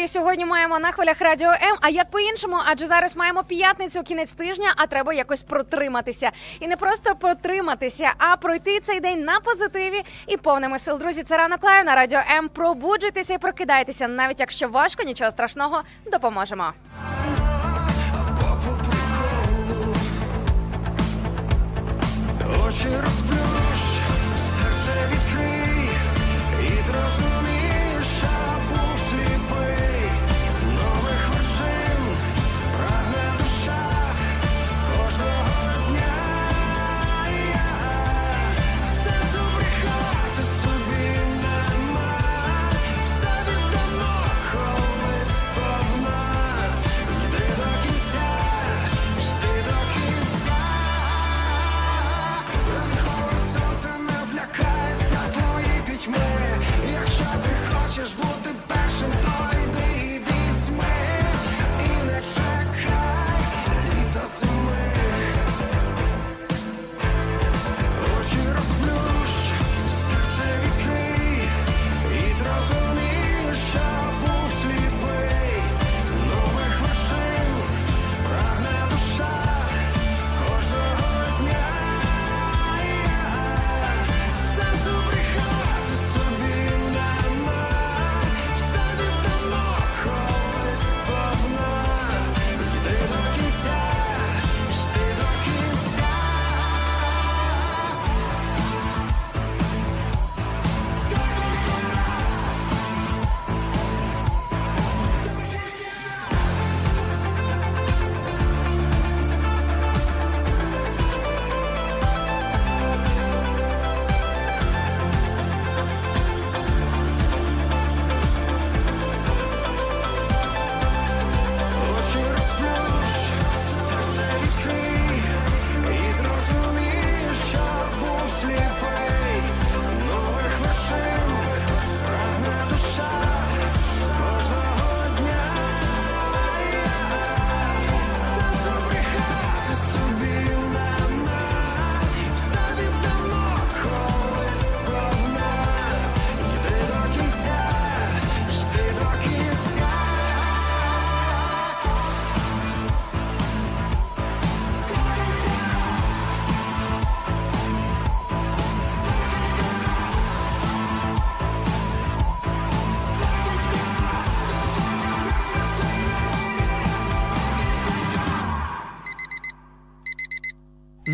Настрій сьогодні маємо на хвилях радіо М. А як по-іншому? Адже зараз маємо п'ятницю, кінець тижня, а треба якось протриматися. І не просто протриматися, а пройти цей день на позитиві і повними сил. Друзі, це ранок live на радіо М. Пробуджуйтеся і прокидайтеся, навіть якщо важко, нічого страшного, допоможемо. Очі розплющ,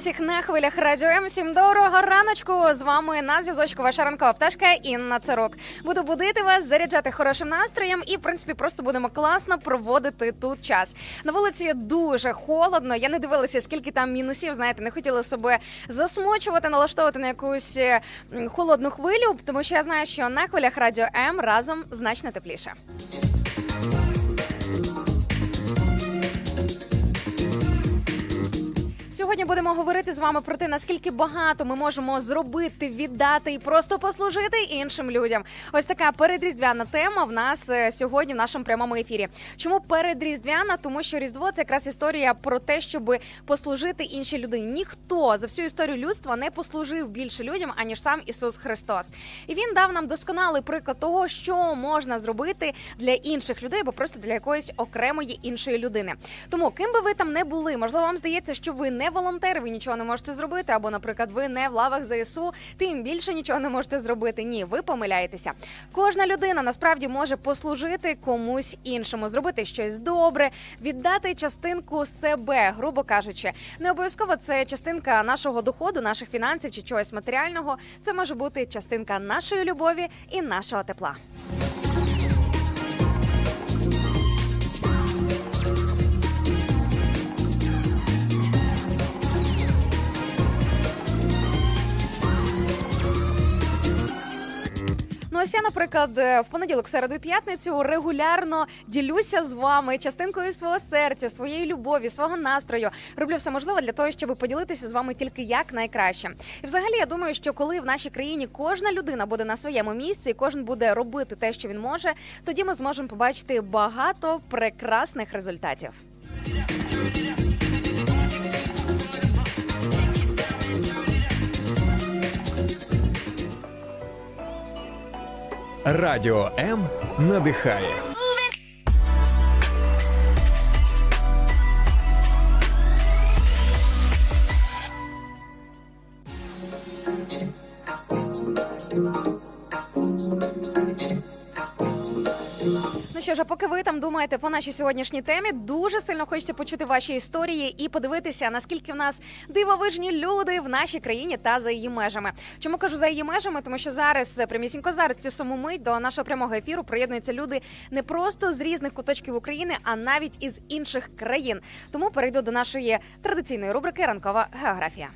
Всіх на хвилях радіо М. Всім доброго раночку. З вами на зв'язочку ваша ранкова пташка Інна Царук. Буду будити вас, заряджати хорошим настроєм і, в принципі, просто будемо класно проводити тут час. На вулиці дуже холодно. Я не дивилася, скільки там мінусів. Знаєте, не хотіла себе засмучувати, налаштовувати на якусь е, холодну хвилю, тому що я знаю, що на хвилях радіо М разом значно тепліше. Сьогодні будемо говорити з вами про те, наскільки багато ми можемо зробити, віддати і просто послужити іншим людям. Ось така передріздвяна тема в нас е, сьогодні в нашому прямому ефірі. Чому передріздвяна? Тому що Різдво це якраз історія про те, щоб послужити іншій людині. Ніхто за всю історію людства не послужив більше людям, аніж сам Ісус Христос. І він дав нам досконалий приклад того, що можна зробити для інших людей, або просто для якоїсь окремої іншої людини. Тому ким би ви там не були, можливо, вам здається, що ви не волонтер, ви нічого не можете зробити, або, наприклад, ви не в лавах ЗСУ, тим більше нічого не можете зробити. Ні, ви помиляєтеся. Кожна людина насправді може послужити комусь іншому, зробити щось добре, віддати частинку себе, грубо кажучи. Не обов'язково це частинка нашого доходу, наших фінансів чи чогось матеріального. Це може бути частинка нашої любові і нашого тепла. Ну ось я наприклад, е, в понеділок, середу і п'ятницю регулярно ділюся з вами частинкою свого серця, своєї любові, свого настрою. Роблю все можливе для того, щоб поділитися з вами тільки як найкраще. І взагалі я думаю, що коли в нашій країні кожна людина буде на своєму місці, і кожен буде робити те, що він може, тоді ми зможемо побачити багато прекрасних результатів. Радіо М надихає. Думаєте по нашій сьогоднішній темі, дуже сильно хочеться почути ваші історії і подивитися, наскільки в нас дивовижні люди в нашій країні та за її межами. Чому кажу за її межами? Тому що зараз прямісінько зараз цю саму мить до нашого прямого ефіру приєднуються люди не просто з різних куточків України, а навіть із інших країн. Тому перейду до нашої традиційної рубрики Ранкова географія.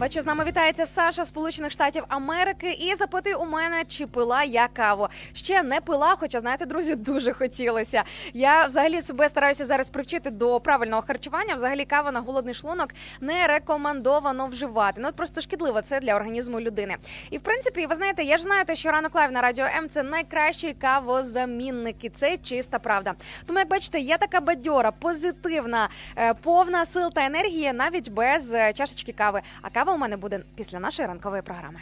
Бачу, з нами вітається Саша Сполучених Штатів Америки і запитує у мене, чи пила я каву. Ще не пила, хоча знаєте, друзі, дуже хотілося. Я взагалі себе стараюся зараз привчити до правильного харчування. Взагалі, кава на голодний шлунок не рекомендовано вживати. Ну просто шкідливо це для організму людини. І в принципі, ви знаєте, я ж знаєте, що ранок live на радіо М це найкращі кавозамінники. Це чиста правда. Тому, як бачите, я така бадьора, позитивна, е, повна сил та енергії, навіть без е, чашечки кави. А кава у мене буде після нашої ранкової програми.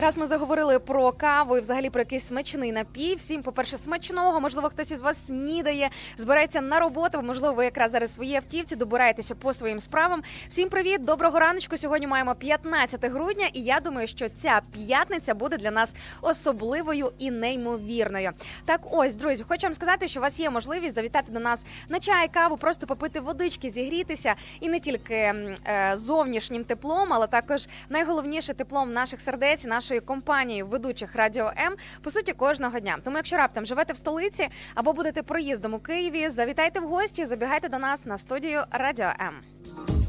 Раз ми заговорили про каву і взагалі про якийсь смачний напій. Всім, по-перше, смачного. Можливо, хтось із вас снідає, збирається на роботу. Можливо, ви якраз зараз в своїй автівці добираєтеся по своїм справам. Всім привіт, доброго раночку. Сьогодні маємо 15 грудня, і я думаю, що ця п'ятниця буде для нас особливою і неймовірною. Так, ось, друзі, хочу вам сказати, що у вас є можливість завітати до нас на чай, каву, просто попити водички, зігрітися і не тільки е, зовнішнім теплом, але також найголовніше теплом наших сердець, і нашої компанії ведучих радіо М по суті кожного дня. Тому, якщо раптом живете в столиці або будете проїздом у Києві, завітайте в гості, забігайте до нас на студію Радіо М.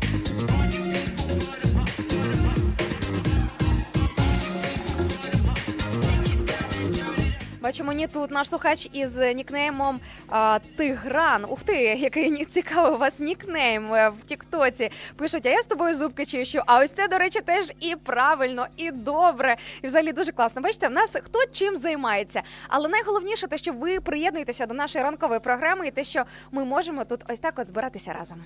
Бачу, мені тут наш слухач із нікнеймом а, Тигран. Ух ти, який цікавий у вас нікнейм е, в Тіктоці. Пишуть, а я з тобою зубки чищу. А ось це, до речі, теж і правильно, і добре. І взагалі дуже класно. Бачите, в нас хто чим займається. Але найголовніше те, що ви приєднуєтеся до нашої ранкової програми, і те, що ми можемо тут ось так от збиратися разом.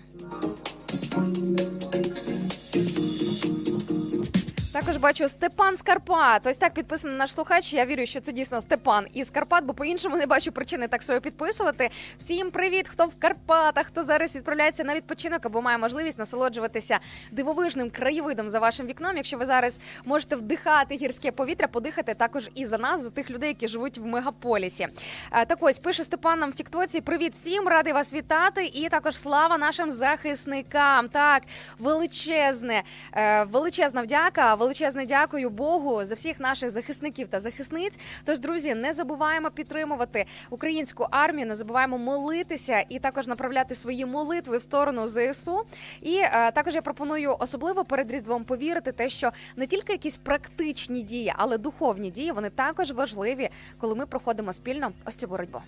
Також бачу Степан з Карпат. Ось так підписаний наш слухач. Я вірю, що це дійсно Степан із Карпат, бо по-іншому не бачу причини так себе підписувати. Всім привіт, хто в Карпатах, хто зараз відправляється на відпочинок або має можливість насолоджуватися дивовижним краєвидом за вашим вікном. Якщо ви зараз можете вдихати гірське повітря, подихати також і за нас, за тих людей, які живуть в мегаполісі. Е, Так ось пише Степан нам в Тіктоці. Привіт всім, радий вас вітати. І також слава нашим захисникам. Так, величезне, е, величезна вдяка, величезне дякую Богу за всіх наших захисників та захисниць. Тож, друзі, не забуваємо підтримувати українську армію, не забуваємо молитися і також направляти свої молитви в сторону ЗСУ. І е, також я пропоную особливо перед різдвом повірити те, що не тільки якісь практичні дії, але духовні дії вони також важливі, коли ми проходимо спільно ось цю боротьбу.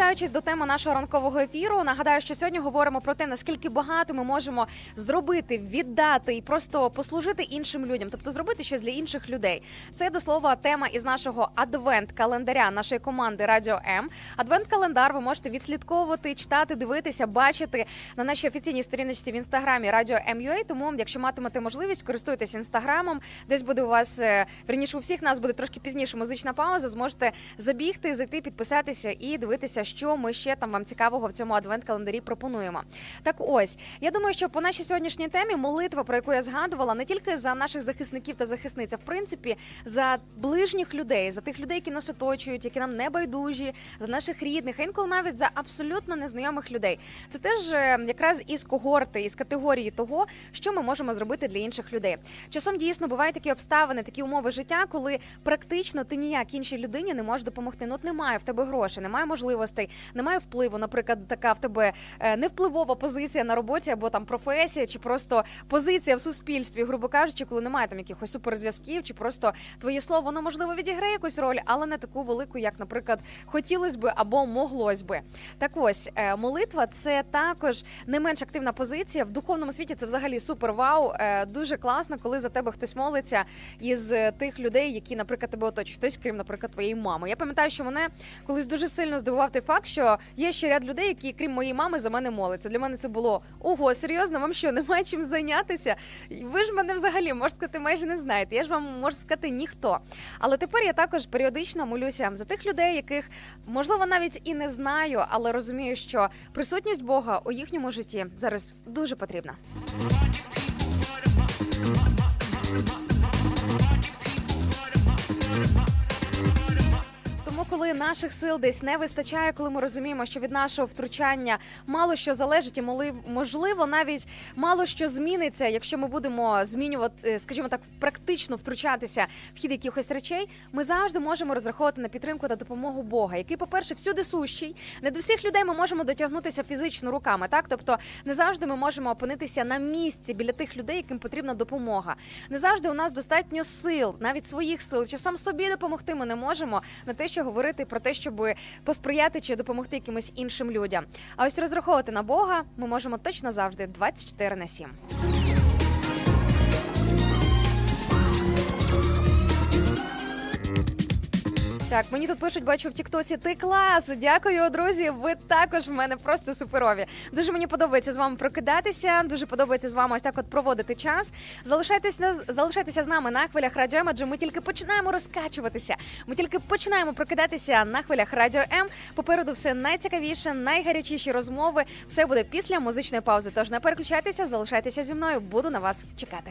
Повертаючись до теми нашого ранкового ефіру, нагадаю, що сьогодні говоримо про те, наскільки багато ми можемо зробити, віддати і просто послужити іншим людям, тобто зробити щось для інших людей. Це до слова тема із нашого адвент-календаря нашої команди Радіо М. Адвент-календар ви можете відслідковувати, читати, дивитися, бачити на нашій офіційній сторіночці в інстаграмі Радіо М.Ua. Тому, якщо матимете можливість, користуйтесь інстаграмом. Десь буде у вас е, вірніше, у всіх нас буде трошки пізніше музична пауза. Зможете забігти, зайти, підписатися і дивитися, що ми ще там вам цікавого в цьому адвент-календарі пропонуємо. Так ось я думаю, що по нашій сьогоднішній темі молитва, про яку я згадувала, не тільки за наших захисників та захисниць, а в принципі за ближніх людей, за тих людей, які нас оточують, які нам не байдужі, за наших рідних, а інколи навіть за абсолютно незнайомих людей. Це теж е, якраз із когорти, із категорії того, що ми можемо зробити для інших людей. Часом дійсно бувають такі обставини, такі умови життя, коли практично ти ніяк іншій людині не можеш допомогти. Ну от немає в тебе грошей, немає можливостей, немає впливу. Наприклад, така в тебе е, невпливова позиція на роботі або там професія, чи просто позиція в суспільстві, грубо кажучи, коли немає там якихось суперзв'язків, чи просто твоє слово воно можливо відіграє якусь роль, але не таку велику, як, наприклад, хотілось би або моглось би. Так ось е, молитва це також не менш активна позиція в духовному світі. Це взагалі супер вау. Е, Дуже класно, коли за тебе хтось молиться із тих людей, які, наприклад, тебе оточують. Хтось, крім, наприклад, твоєї мами. Я пам'ятаю, що мене колись дуже сильно здивував той факт, що є ще ряд людей, які, крім моєї мами, за мене моляться. Для мене це було ого, серйозно, вам що, немає чим зайнятися? Ви ж мене взагалі можна сказати, майже не знаєте. Я ж вам можу сказати ніхто. Але тепер я також періодично молюся за тих людей, яких можливо навіть і не знаю, але розумію, що присутність Бога у їхньому житті зараз дуже потрібна. Коли наших сил десь не вистачає, коли ми розуміємо, що від нашого втручання мало що залежить, і можливо, навіть мало що зміниться, якщо ми будемо змінювати, е, скажімо так, практично втручатися в хід якихось речей, ми завжди можемо розраховувати на підтримку та допомогу Бога, який, по-перше, всюди сущий. Не до всіх людей ми можемо дотягнутися фізично руками, так тобто не завжди ми можемо опинитися на місці біля тих людей, яким потрібна допомога. Не завжди у нас достатньо сил, навіть своїх сил. Часом собі допомогти ми не можемо на те, що говорити про те, щоб посприяти чи допомогти якимось іншим людям. А ось розраховувати на Бога ми можемо точно завжди 24 на 7. Так, мені тут пишуть, бачу в Тіктоці. Ти клас! Дякую, друзі. Ви також в мене просто суперові. Дуже мені подобається з вами прокидатися. Дуже подобається з вами ось так от проводити час. Залишайтеся залишайтеся з нами на хвилях радіо М, адже ми тільки починаємо розкачуватися. Ми тільки починаємо прокидатися на хвилях радіо М. Попереду все найцікавіше, найгарячіші розмови. Все буде після музичної паузи. Тож не переключайтеся, залишайтеся зі мною. Буду на вас чекати.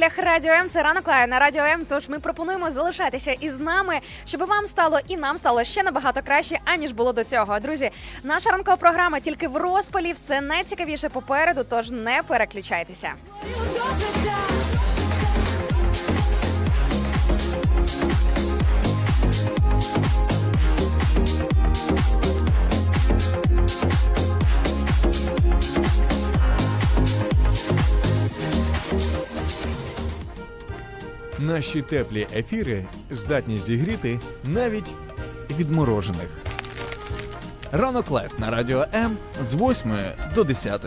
Хвилях Радіо М. Це ранок лає на Радіо М. Тож ми пропонуємо залишатися із нами, щоб вам стало і нам стало ще набагато краще, аніж було до цього. Друзі, наша ранкова програма тільки в розпалі. Все найцікавіше попереду. Тож не переключайтеся. Наші теплі ефіри здатні зігріти навіть відморожених. Ранок live на радіо М з 8 до 10.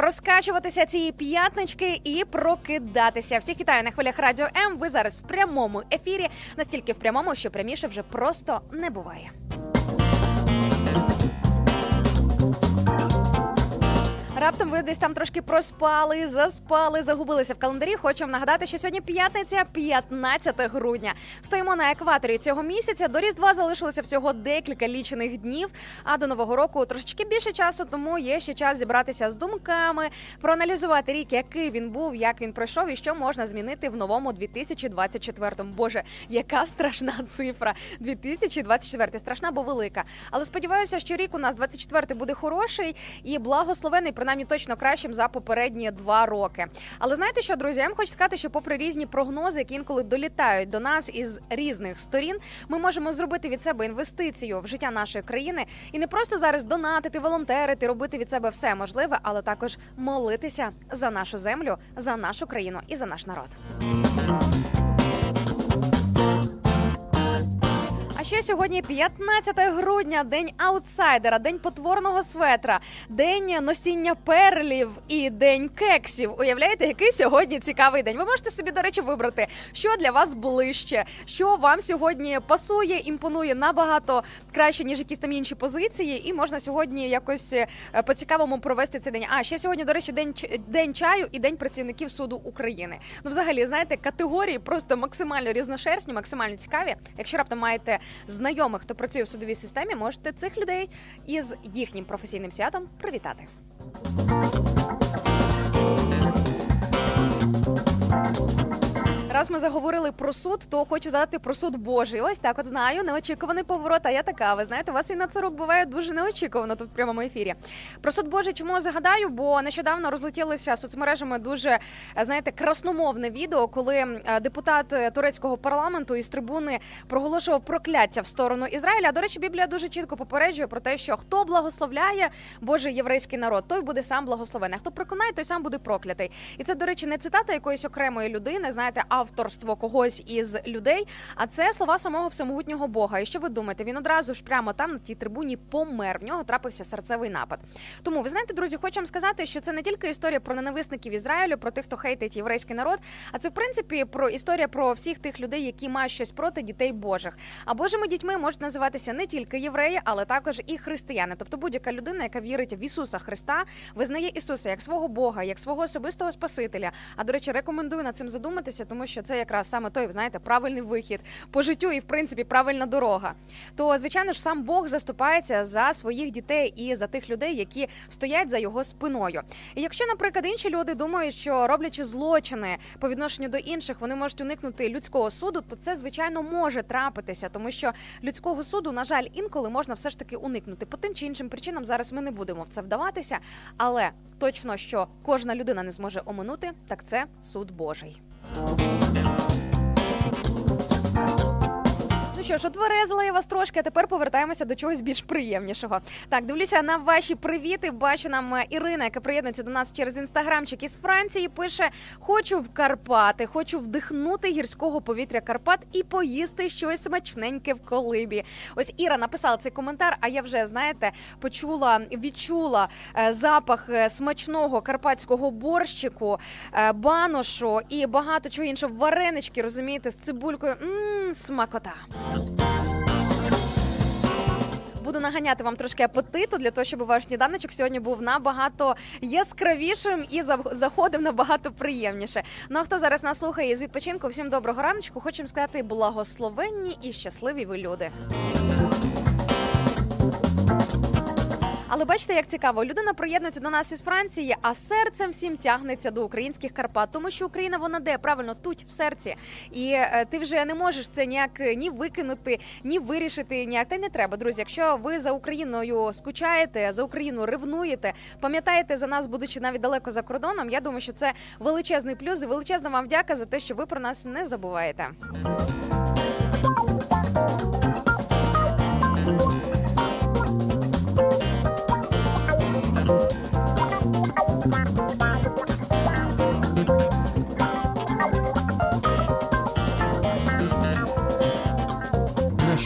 Розкачуватися цієї п'ятнички і прокидатися. Всіх вітаю на хвилях Радіо М. Ви зараз в прямому ефірі, настільки в прямому, що пряміше вже просто не буває. Раптом ви десь там трошки проспали, заспали, загубилися в календарі. Хочу вам нагадати, що сьогодні п'ятниця, 15 грудня. Стоїмо на екваторі цього місяця. До Різдва залишилося всього декілька лічених днів. А до нового року трошечки більше часу, тому є ще час зібратися з думками, проаналізувати рік, який він був, як він пройшов і що можна змінити в новому 2024-му. Боже, яка страшна цифра! 2024 страшна, бо велика. Але сподіваюся, що рік у нас 24 буде хороший і благословений, принаймні точно кращим за попередні два роки. Але знаєте що, друзі, я вам хочу сказати, що попри різні прогнози, які інколи долітають до нас із різних сторін, ми можемо зробити від себе інвестицію в життя нашої країни і не просто зараз донатити, волонтерити, робити від себе все можливе, але також молитися за нашу землю, за нашу країну і за наш народ. Ще сьогодні 15 грудня, день аутсайдера, день потворного светра, день носіння перлів і день кексів. Уявляєте, який сьогодні цікавий день? Ви можете собі, до речі, вибрати, що для вас ближче, що вам сьогодні пасує, імпонує набагато краще, ніж якісь там інші позиції, і можна сьогодні якось е, по-цікавому провести цей день. А ще сьогодні, до речі, день день чаю і день працівників суду України. Ну, взагалі, знаєте, категорії просто максимально різношерстні, максимально цікаві. Якщо раптом маєте знайомих, хто працює в судовій системі, можете цих людей із їхнім професійним святом привітати. Раз ми заговорили про суд, то хочу задати про суд Божий. Ось так, от знаю, неочікуваний поворот. А я така. Ви знаєте, у вас і на це рок буває дуже неочікувано тут в прямому ефірі. Про суд Божий чому загадаю? Бо нещодавно розлетілося соцмережами дуже е, знаєте красномовне відео, коли е, депутат е, турецького парламенту із трибуни проголошував прокляття в сторону Ізраїля. До речі, Біблія дуже чітко попереджує про те, що хто благословляє Божий єврейський народ, той буде сам благословений. А хто проклинає, той сам буде проклятий. І це, до речі, не цитата якоїсь окремої людини, знаєте, авторство когось із людей, а це слова самого всемогутнього Бога. І що ви думаєте? Він одразу ж прямо там на тій трибуні помер. В нього трапився серцевий напад. Тому ви знаєте, друзі, хочу вам сказати, що це не тільки історія про ненависників Ізраїлю, про тих, хто хейтить єврейський народ, а це в принципі про історія про всіх тих людей, які мають щось проти дітей Божих. А Божими дітьми можуть називатися не тільки євреї, але також і християни. Тобто будь-яка людина, яка вірить в Ісуса Христа, визнає Ісуса як свого Бога, як свого особистого Спасителя. А до речі, рекомендую над цим задуматися, тому що це якраз саме той, знаєте, правильний вихід по життю і в принципі правильна дорога. То звичайно ж сам Бог заступається за своїх дітей і за тих людей, які стоять за його спиною. І якщо, наприклад, інші люди думають, що роблячи злочини по відношенню до інших, вони можуть уникнути людського суду, то це звичайно може трапитися, тому що людського суду, на жаль, інколи можна все ж таки уникнути. По тим чи іншим причинам зараз ми не будемо в це вдаватися, але точно, що кожна людина не зможе оминути, так це суд Божий. Ну що ж, отверезила я вас трошки, а тепер повертаємося до чогось більш приємнішого. Так, дивлюся на ваші привіти. Бачу нам е, Ірина, яка приєднується до нас через інстаграмчик із Франції. Пише: Хочу в Карпати, хочу вдихнути гірського повітря Карпат і поїсти щось смачненьке в колибі. Ось Іра написала цей коментар. А я вже знаєте, почула, відчула е, запах е, смачного карпатського борщику, баношу і багато чого іншого. Варенички, розумієте, з цибулькою. Мм, смакота. Буду наганяти вам трошки апетиту для того, щоб ваш сніданочок сьогодні був набагато яскравішим і заходив набагато приємніше. Ну а хто зараз нас слухає з відпочинку? Всім доброго раночку. Хочемо сказати благословенні і щасливі ви люди. Але бачите, як цікаво, людина приєднується до нас із Франції, а серцем всім тягнеться до українських Карпат, тому що Україна вона де правильно тут в серці, і е, ти вже не можеш це ніяк е, ні викинути, ні вирішити. Ніяк та й не треба, друзі. Якщо ви за Україною скучаєте, за Україну ревнуєте, пам'ятаєте за нас, будучи навіть далеко за кордоном. Я думаю, що це величезний плюс і величезна вам вдяка за те, що ви про нас не забуваєте.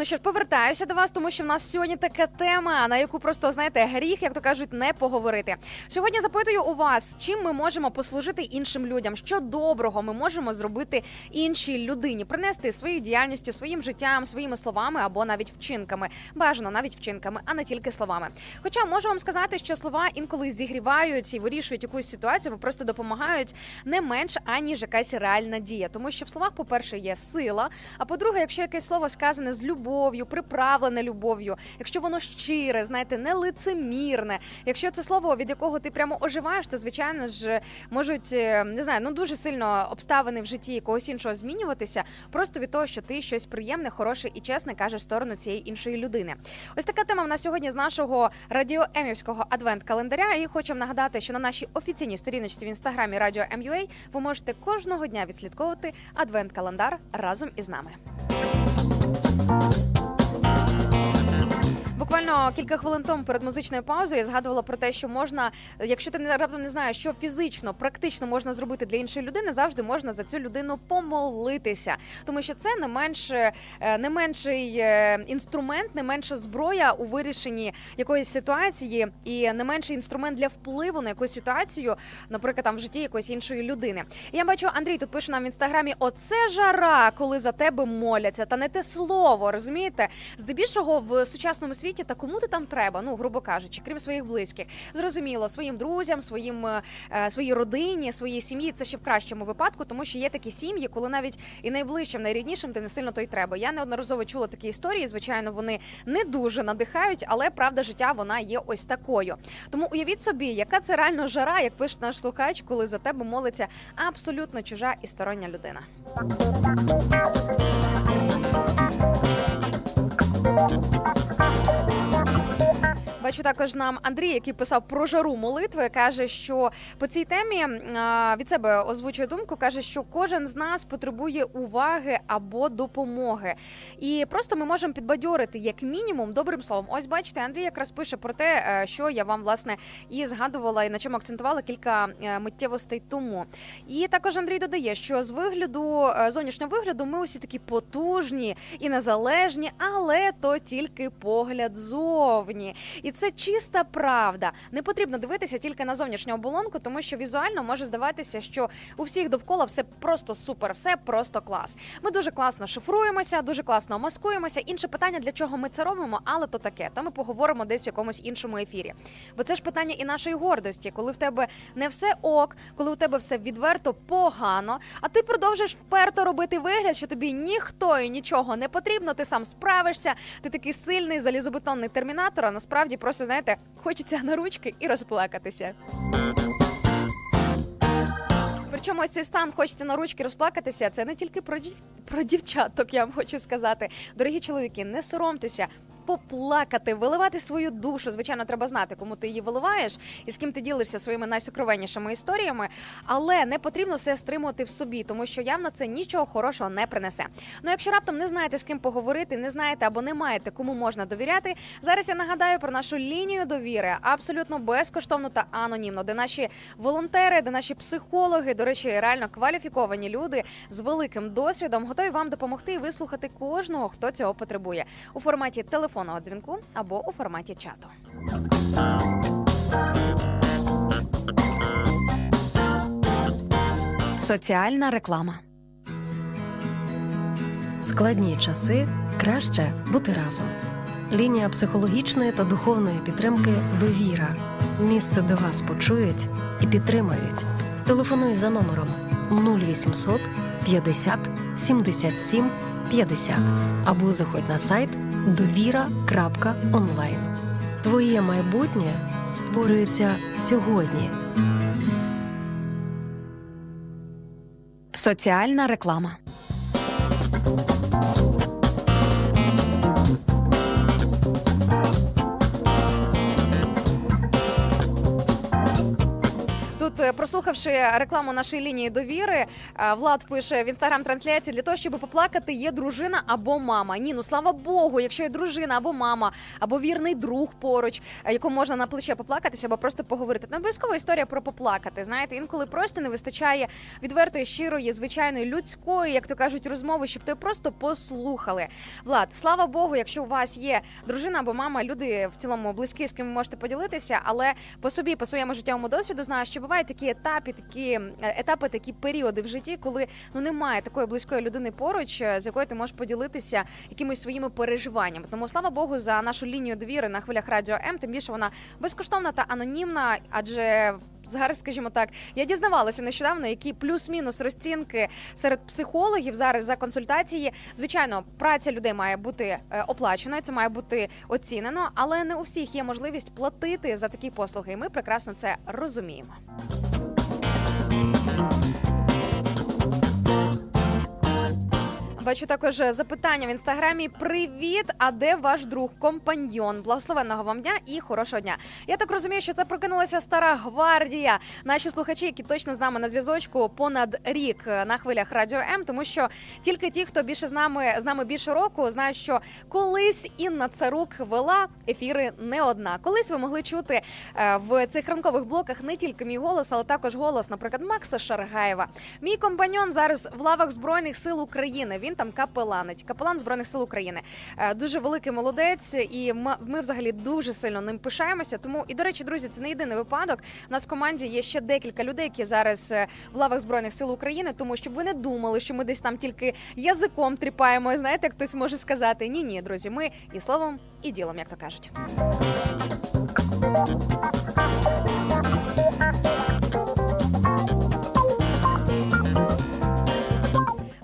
Ну що ж, повертаюся до вас, тому що в нас сьогодні така тема, на яку просто знаєте, гріх, як то кажуть, не поговорити. Сьогодні запитую у вас, чим ми можемо послужити іншим людям, що доброго ми можемо зробити іншій людині, принести своєю діяльністю, своїм життям, своїми словами або навіть вчинками. Бажано навіть вчинками, а не тільки словами. Хоча можу вам сказати, що слова інколи зігрівають і вирішують якусь ситуацію, бо просто допомагають не менш аніж якась реальна дія. Тому що в словах, по-перше, є сила. А по-друге, якщо якесь слово сказане з любов'ю, приправлене любов'ю, якщо воно щире, знаєте, не лицемірне, якщо це слово, від якого ти прямо оживаєш, то звичайно ж можуть е, не знаю, ну дуже сильно обставини в житті якогось іншого змінюватися, просто від того, що ти щось приємне, хороше і чесне кажеш сторону цієї іншої людини. Ось така тема в нас сьогодні з нашого радіоемівського адвент-календаря. І хочемо нагадати, що на нашій офіційній сторіночці в інстаграмі Радіо МЮА ви можете кожного дня відслідковувати адвент-календар разом із нами. Thank you. Буквально кілька хвилин тому перед музичною паузою я згадувала про те, що можна, якщо ти не раптом не знаєш, що фізично, практично можна зробити для іншої людини, завжди можна за цю людину помолитися, тому що це не менш е, не менший е, інструмент, не менша зброя у вирішенні якоїсь ситуації, і не менший інструмент для впливу на якусь ситуацію, наприклад, там в житті якоїсь іншої людини. Я бачу, Андрій тут пише нам в інстаграмі: оце жара, коли за тебе моляться, та не те слово, розумієте? Здебільшого в сучасному світі та кому ти там треба, ну грубо кажучи, крім своїх близьких, зрозуміло, своїм друзям, своїм е, своїй родині, своїй сім'ї. Це ще в кращому випадку, тому що є такі сім'ї, коли навіть і найближчим, найріднішим ти не сильно то й треба. Я неодноразово чула такі історії. Звичайно, вони не дуже надихають, але правда життя вона є ось такою. Тому уявіть собі, яка це реально жара, як пише наш слухач, коли за тебе молиться абсолютно чужа і стороння людина. Бачу також нам Андрій, який писав про жару молитви, каже, що по цій темі від себе озвучує думку, каже, що кожен з нас потребує уваги або допомоги, і просто ми можемо підбадьорити як мінімум добрим словом. Ось бачите, Андрій якраз пише про те, е, що я вам власне і згадувала, і на чому акцентувала кілька е, миттєвостей тому. І також Андрій додає, що з вигляду е, зовнішнього вигляду ми усі такі потужні і незалежні, але то тільки погляд зовні. І це чиста правда. Не потрібно дивитися тільки на зовнішню оболонку, тому що візуально може здаватися, що у всіх довкола все просто супер, все просто клас. Ми дуже класно шифруємося, дуже класно маскуємося. Інше питання, для чого ми це робимо, але то таке. То ми поговоримо десь в якомусь іншому ефірі. Бо це ж питання і нашої гордості, коли в тебе не все ок, коли у тебе все відверто погано, а ти продовжуєш вперто робити вигляд, що тобі ніхто і нічого не потрібно, ти сам справишся, ти такий сильний залізобетонний термінатор, а насправді просто знаєте, хочеться на ручки і розплакатися. Причому цей стан хочеться на ручки розплакатися. Це не тільки про дів... про дівчаток, я вам хочу сказати. Дорогі чоловіки, не соромтеся. Поплакати, виливати свою душу. Звичайно, треба знати, кому ти її виливаєш і з ким ти ділишся своїми найсокровеннішими історіями. Але не потрібно все стримувати в собі, тому що явно це нічого хорошого не принесе. Ну, якщо раптом не знаєте з ким поговорити, не знаєте або не маєте кому можна довіряти. Зараз я нагадаю про нашу лінію довіри абсолютно безкоштовно та анонімно, де наші волонтери, де наші психологи, до речі, реально кваліфіковані люди з великим досвідом готові вам допомогти і вислухати кожного, хто цього потребує у форматі телефонного дзвінку або у форматі чату. Соціальна реклама. В складні часи краще бути разом. Лінія психологічної та духовної підтримки Довіра. Місце, де вас почують і підтримають. Телефонуй за номером 0800 50 77 50 або заходь на сайт довіра.онлайн. Твоє майбутнє створюється сьогодні. Соціальна реклама. Прослухавши рекламу нашої лінії довіри, е, Влад пише в інстаграм-трансляції для того, щоб поплакати, є дружина або мама. Ні, ну слава Богу, якщо є дружина або мама, або вірний друг поруч, е, якому можна на плече поплакатися, або просто поговорити. Не обов'язково історія про поплакати. Знаєте, інколи просто не вистачає відвертої, щирої, звичайної людської, як то кажуть, розмови, щоб ти просто послухали. Влад, слава Богу, якщо у вас є дружина або мама, люди в цілому близькі, з ким ви можете поділитися, але по собі, по своєму життєвому досвіду, знаю, що бувають такі етапи, такі е, етапи, такі періоди в житті, коли ну немає такої близької людини поруч, е, з якою ти можеш поділитися якимись своїми переживаннями. Тому слава Богу за нашу лінію довіри на хвилях радіо М. Тим більше вона безкоштовна та анонімна, адже зараз, скажімо так, я дізнавалася нещодавно, які плюс-мінус розцінки серед психологів зараз за консультації. Звичайно, праця людей має бути оплачена оплаченою, це має бути оцінено, але не у всіх є можливість платити за такі послуги. І ми прекрасно це розуміємо. Бачу також запитання в інстаграмі. Привіт! А де ваш друг, компаньйон? Благословенного вам дня і хорошого дня. Я так розумію, що це прокинулася стара гвардія. Наші слухачі, які точно з нами на зв'язочку понад рік на хвилях радіо М, тому що тільки ті, хто більше з нами з нами більше року, знають, що колись Інна Царук вела ефіри не одна. Колись ви могли чути е, в цих ранкових блоках не тільки мій голос, але також голос, наприклад, Макса Шаргаєва. Мій компаньон зараз в лавах збройних сил України. Він там капеланить, капелан збройних сил України. Е, Дуже великий молодець, і ми взагалі дуже сильно ним пишаємося. Тому і до речі, друзі, це не єдиний випадок. У нас в команді є ще декілька людей, які зараз е, в лавах збройних сил України. Тому щоб ви не думали, що ми десь там тільки язиком тріпаємо. Знаєте, як хтось може сказати. Ні, ні, друзі, ми і словом, і ділом, як то кажуть.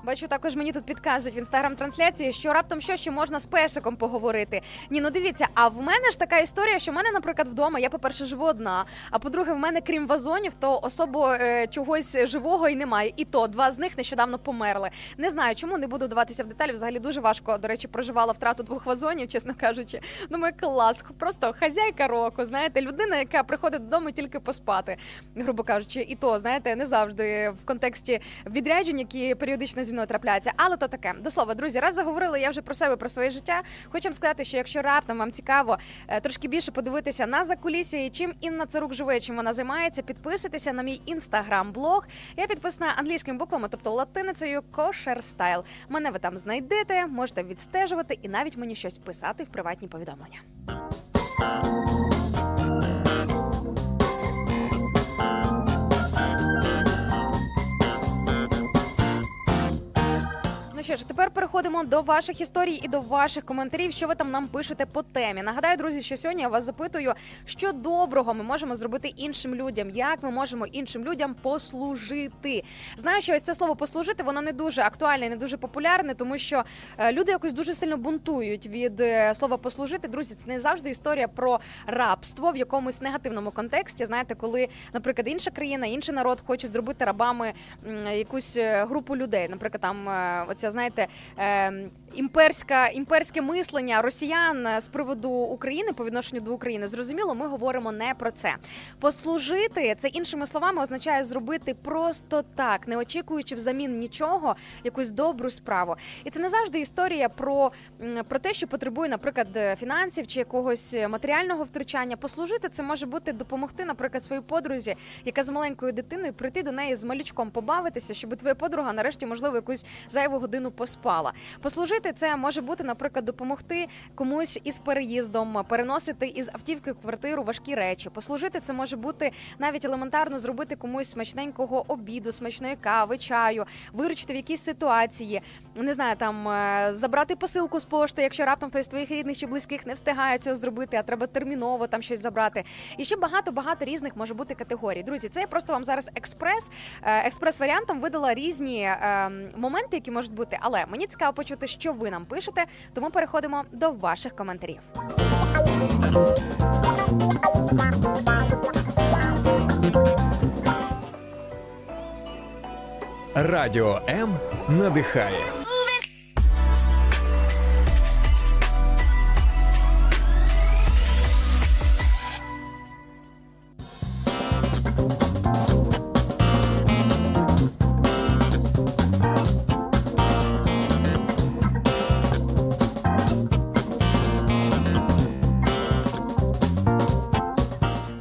Бачу, також мені тут підкажуть в інстаграм-трансляції, що раптом що ще можна з песиком поговорити. Ні, ну дивіться, а в мене ж така історія, що в мене, наприклад, вдома я, по-перше, живу одна. А по-друге, в мене, крім вазонів, то особо е, чогось живого і немає. І то два з них нещодавно померли. Не знаю, чому не буду вдаватися в деталі. Взагалі дуже важко. До речі, проживала втрату двох вазонів, чесно кажучи. Думаю, клас, просто хазяйка року. Знаєте, людина, яка приходить додому тільки поспати, грубо кажучи, і то знаєте, не завжди в контексті відряджень, які періодично зі мною трапляються. Але то таке. До слова, друзі, раз заговорили я вже про себе, про своє життя. Хочу вам сказати, що якщо раптом вам цікаво е, трошки більше подивитися на закулісся і чим Інна Царук живе, чим вона займається, підписуйтеся на мій інстаграм-блог. Я підписана англійськими буквами, тобто латиницею Kosher Style. Мене ви там знайдете, можете відстежувати і навіть мені щось писати в приватні повідомлення. Що ж, тепер переходимо до ваших історій і до ваших коментарів, що ви там нам пишете по темі. Нагадаю, друзі, що сьогодні я вас запитую, що доброго ми можемо зробити іншим людям, як ми можемо іншим людям послужити. Знаю, що ось це слово послужити, воно не дуже актуальне, не дуже популярне, тому що е, люди якось дуже сильно бунтують від е, слова послужити. Друзі, це не завжди історія про рабство в якомусь негативному контексті. Знаєте, коли, наприклад, інша країна, інший народ хочуть зробити рабами якусь е, групу людей. Наприклад, там оця знаєте, е, імперська імперське мислення росіян з приводу України по відношенню до України. Зрозуміло, ми говоримо не про це. Послужити це іншими словами означає зробити просто так, не очікуючи взамін нічого, якусь добру справу. І це не завжди історія про, про те, що потребує, наприклад, фінансів чи якогось матеріального втручання. Послужити це може бути допомогти, наприклад, своїй подрузі, яка з маленькою дитиною прийти до неї з малючком, побавитися, щоб твоя подруга нарешті, можливо, якусь зайву годину поспала. Послужити це може бути, наприклад, допомогти комусь із переїздом, переносити із автівки в квартиру важкі речі. Послужити це може бути навіть елементарно зробити комусь смачненького обіду, смачної кави, чаю, виручити в якійсь ситуації. Не знаю, там е, забрати посилку з пошти, якщо раптом хтось з твоїх рідних чи близьких не встигає цього зробити, а треба терміново там щось забрати. І ще багато багато різних може бути категорій. Друзі, це я просто вам зараз експрес е, експрес варіантом видала різні е, моменти, які можуть бути. Але мені цікаво почути, що ви нам пишете, тому переходимо до ваших коментарів. Радіо М надихає.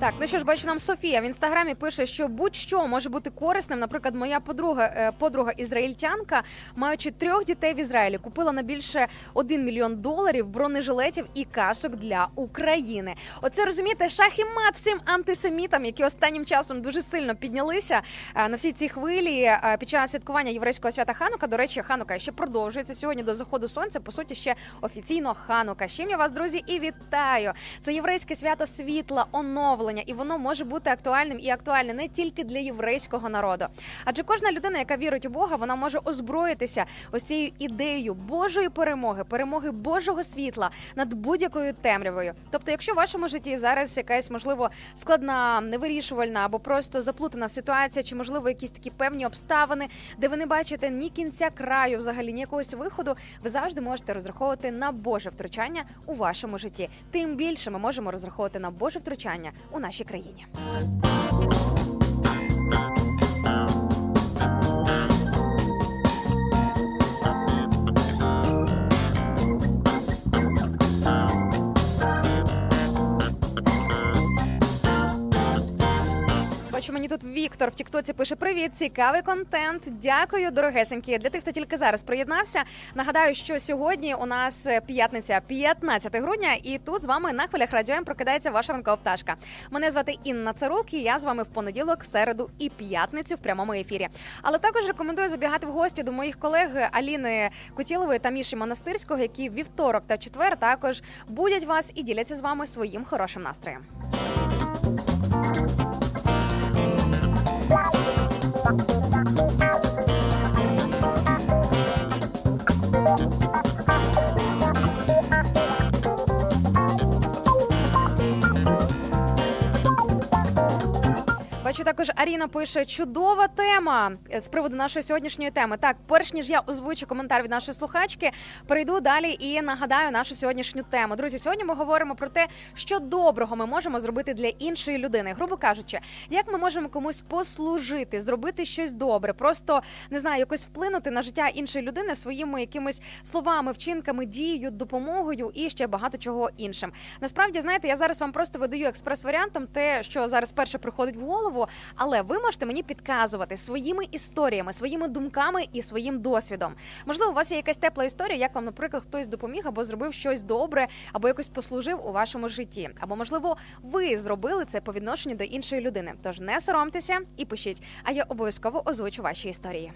Так, ну що ж, бачу, нам Софія в інстаграмі пише, що будь-що може бути корисним. Наприклад, моя подруга, е, подруга ізраїльтянка, маючи трьох дітей в Ізраїлі, купила на більше 1 мільйон доларів бронежилетів і касок для України. Оце розумієте, шах і мат всім антисемітам, які останнім часом дуже сильно піднялися е, на всі ці хвилі е, під час святкування єврейського свята Ханука. До речі, Ханука ще продовжується сьогодні до заходу сонця. По суті, ще офіційно Ханука. З Чим я вас, друзі, і вітаю. Це єврейське свято світла, оновлення, і воно може бути актуальним і актуальне не тільки для єврейського народу. Адже кожна людина, яка вірить у Бога, вона може озброїтися ось цією ідеєю Божої перемоги, перемоги Божого світла над будь-якою темрявою. Тобто, якщо в вашому житті зараз якась можливо складна, невирішувальна або просто заплутана ситуація, чи можливо якісь такі певні обставини, де ви не бачите ні кінця краю, взагалі ні якогось виходу, ви завжди можете розраховувати на Боже втручання у вашому житті. Тим більше ми можемо розраховувати на Боже втручання у нашій країні. Мені тут Віктор в Тіктоці пише: Привіт, цікавий контент. Дякую, дорогесенькі. Для тих, хто тільки зараз приєднався. Нагадаю, що сьогодні у нас п'ятниця, 15 грудня, і тут з вами на хвилях радіо прокидається ваша ранкова пташка. Мене звати Інна Царук, і я з вами в понеділок, середу і п'ятницю в прямому ефірі. Але також рекомендую забігати в гості до моїх колег Аліни Кутілової та Міші Монастирського, які вівторок та четвер також будять вас і діляться з вами своїм хорошим настроєм. Thank you. Бачу, також Аріна пише чудова тема е, з приводу нашої сьогоднішньої теми. Так, перш ніж я озвучу коментар від нашої слухачки, перейду далі і нагадаю нашу сьогоднішню тему. Друзі, сьогодні ми говоримо про те, що доброго ми можемо зробити для іншої людини. Грубо кажучи, як ми можемо комусь послужити, зробити щось добре, просто не знаю, якось вплинути на життя іншої людини своїми якимись словами, вчинками, дією, допомогою і ще багато чого іншим. Насправді, знаєте, я зараз вам просто видаю експрес-варіантом те, що зараз перше приходить в голову, але ви можете мені підказувати своїми історіями, своїми думками і своїм досвідом. Можливо, у вас є якась тепла історія, як вам, наприклад, хтось допоміг або зробив щось добре, або якось послужив у вашому житті. Або, можливо, ви зробили це по відношенню до іншої людини. Тож не соромтеся і пишіть. А я обов'язково озвучу ваші історії.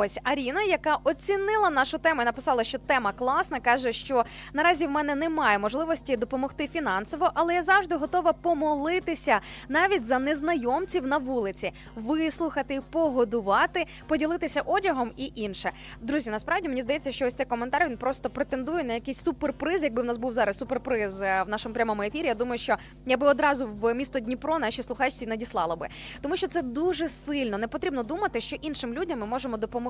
Ось Аріна, яка оцінила нашу тему, і написала, що тема класна, каже, що наразі в мене немає можливості допомогти фінансово, але я завжди готова помолитися навіть за незнайомців на вулиці, вислухати, погодувати, поділитися одягом і інше. Друзі, насправді мені здається, що ось цей коментар він просто претендує на якийсь суперприз. Якби в нас був зараз суперприз е, в нашому прямому ефірі, я думаю, що я би одразу в місто Дніпро наші слухачці надіслала би, тому що це дуже сильно. Не потрібно думати, що іншим людям ми можемо допомогти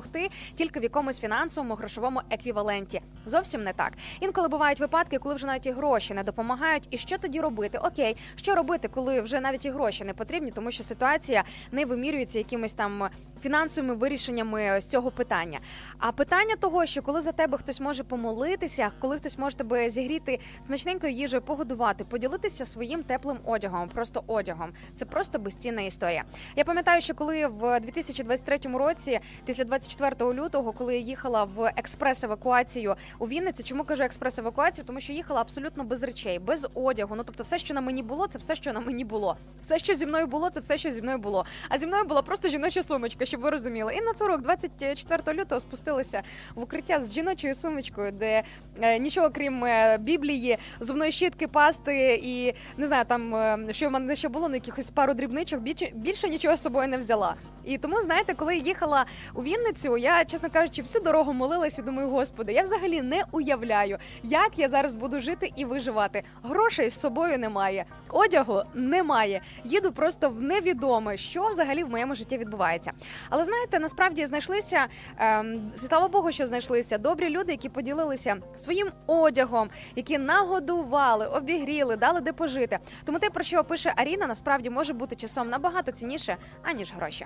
тільки в якомусь фінансовому грошовому еквіваленті. Зовсім не так. Інколи бувають випадки, коли вже навіть і гроші не допомагають. І що тоді робити? Окей, що робити, коли вже навіть і гроші не потрібні, тому що ситуація не вимірюється якимись там фінансовими вирішеннями з цього питання. А питання того, що коли за тебе хтось може помолитися, коли хтось може тебе зігріти смачненькою їжею, погодувати, поділитися своїм теплим одягом, просто одягом, це просто безцінна історія. Я пам'ятаю, що коли в 2023 році, після 24 лютого, коли я їхала в експрес-евакуацію у Вінниці, чому кажу експрес-евакуацію? Тому що їхала абсолютно без речей, без одягу. Ну тобто, все, що на мені було, це все, що на мені було. Все, що зі мною було, це все, що зі мною було. А зі мною була просто жіноча сумочка, щоб ви розуміли. І на 40, 24 лютого спустилися в укриття з жіночою сумочкою, де е, нічого крім е, біблії, зубної щітки, пасти і не знаю, там е, що в мене ще було, ну якихось пару дрібничок. Більше, більше нічого з собою не взяла. І тому, знаєте, коли їхала у Вінницю, я, чесно кажучи, всю дорогу молилась і думаю, господи, я взагалі не уявляю, як я зараз буду жити і виживати. Грошей з собою немає, одягу немає. Їду просто в невідоме, що взагалі в моєму житті відбувається. Але знаєте, насправді знайшлися ем, слава Богу, що знайшлися добрі люди, які поділилися своїм одягом, які нагодували, обігріли, дали де пожити. Тому те, про що пише Аріна, насправді може бути часом набагато цінніше аніж гроші.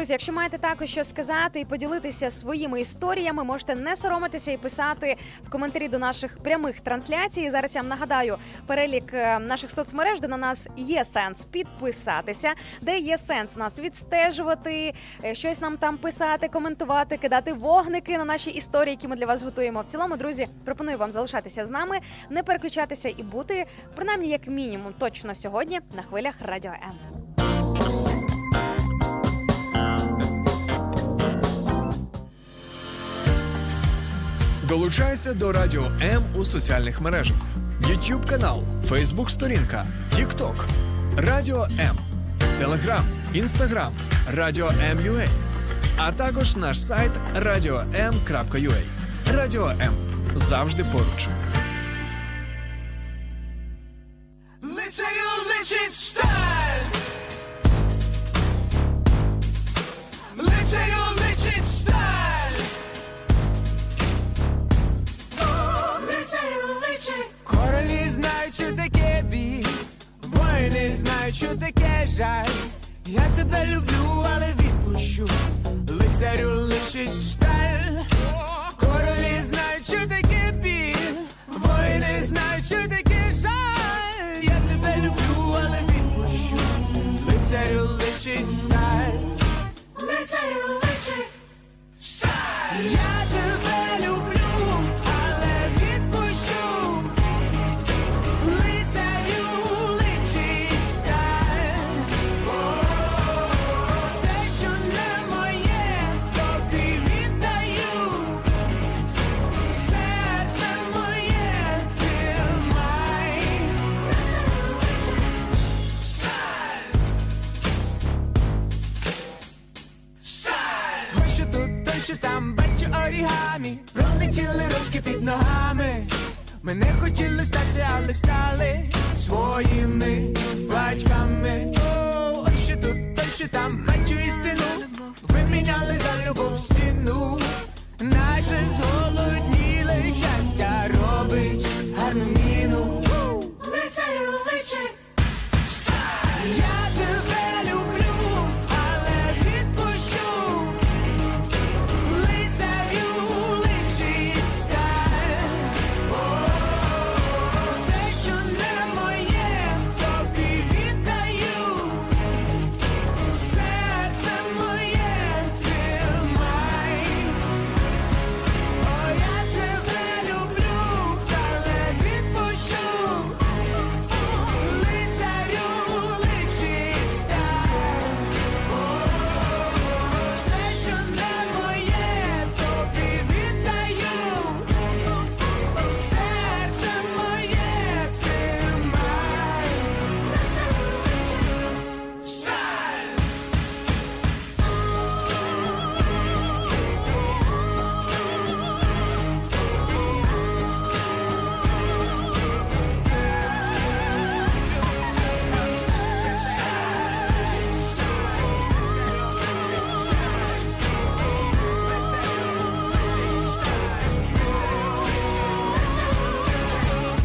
Друзі, якщо маєте також що сказати і поділитися своїми історіями, можете не соромитися і писати в коментарі до наших прямих трансляцій. Зараз я вам нагадаю перелік е, наших соцмереж, де на нас є сенс підписатися, де є сенс нас відстежувати, е, щось нам там писати, коментувати, кидати вогники на наші історії, які ми для вас готуємо. В цілому, друзі, пропоную вам залишатися з нами, не переключатися і бути принаймні як мінімум точно сьогодні на хвилях радіо М. Долучайся до Радіо М у соціальних мережах: YouTube канал, Facebook сторінка, TikTok, Радіо М, Телеграм, Інстаграм, Радіо М.Ю.А. а також наш сайт radio.m.ua. Радіо М завжди поруч. Що таке жаль? Я тебе люблю, але відпущу. Лицарю личить сталь. Королі знають, що таке біль. Воїни знають, що таке жаль. Я тебе люблю, але відпущу. Лицарю личить сталь Пролетіли руки під ногами. Ми не хотіли стати, але стали своїми батьками. О, Ой, що тут, той, що там, бачу істину Виміняли за любов стіну. Наше зголодніле щастя робить гарну міну. Лицарю личить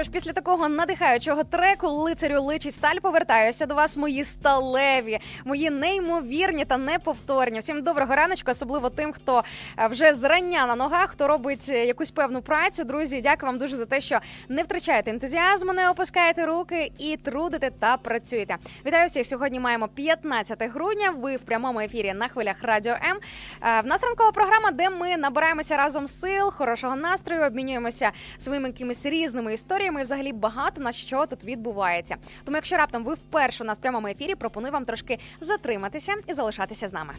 Що ж, після такого надихаючого треку лицарю личить сталь повертаюся до вас, мої сталеві, мої неймовірні та неповторні. Всім доброго раночку, особливо тим, хто е, вже зрання на ногах, хто робить е, якусь певну працю. Друзі, дякую вам дуже за те, що не втрачаєте ентузіазму, не опускаєте руки і трудите та працюєте. Вітаю всіх. Сьогодні маємо 15 грудня. Ви в прямому ефірі на хвилях Радіо М. Е, В нас ранкова програма, де ми набираємося разом сил, хорошого настрою, обмінюємося своїми якимись різними історіями. І взагалі багато на що тут відбувається. Тому, якщо раптом ви вперше у нас прямому ефірі, пропоную вам трошки затриматися і залишатися з нами.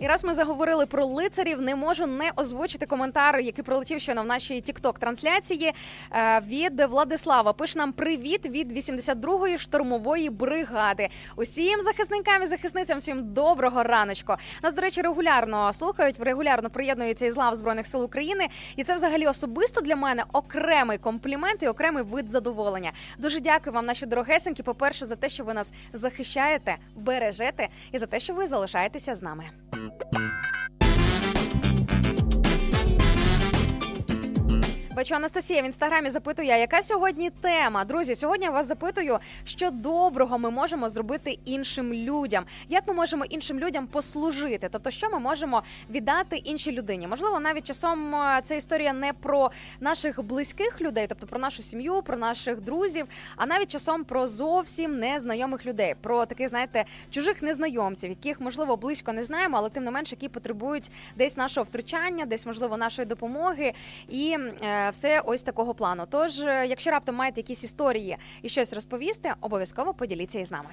І раз ми заговорили про лицарів, не можу не озвучити коментар, який прилетів щойно в нашій тікток трансляції е, від Владислава. Пише нам привіт від 82-ї штурмової бригади. Усім захисникам і захисницям всім доброго раночку. Нас, до речі, регулярно слухають, регулярно приєднуються із лав збройних сил України, і це взагалі особисто для мене окремий комплімент і окремий вид задоволення. Дуже дякую вам, наші дорогесенькі. По перше, за те, що ви нас захищаєте, бережете, і за те, що ви залишаєтеся з нами. Thank you. Бачу, Анастасія в інстаграмі запитує, яка сьогодні тема. Друзі, сьогодні я вас запитую, що доброго ми можемо зробити іншим людям. Як ми можемо іншим людям послужити? Тобто, що ми можемо віддати іншій людині? Можливо, навіть часом це історія не про наших близьких людей, тобто про нашу сім'ю, про наших друзів, а навіть часом про зовсім незнайомих людей, про таких, знаєте, чужих незнайомців, яких можливо близько не знаємо, але тим не менш, які потребують десь нашого втручання, десь можливо нашої допомоги і е, все ось такого плану. Тож, е, якщо раптом маєте якісь історії і щось розповісти, обов'язково поділіться із нами.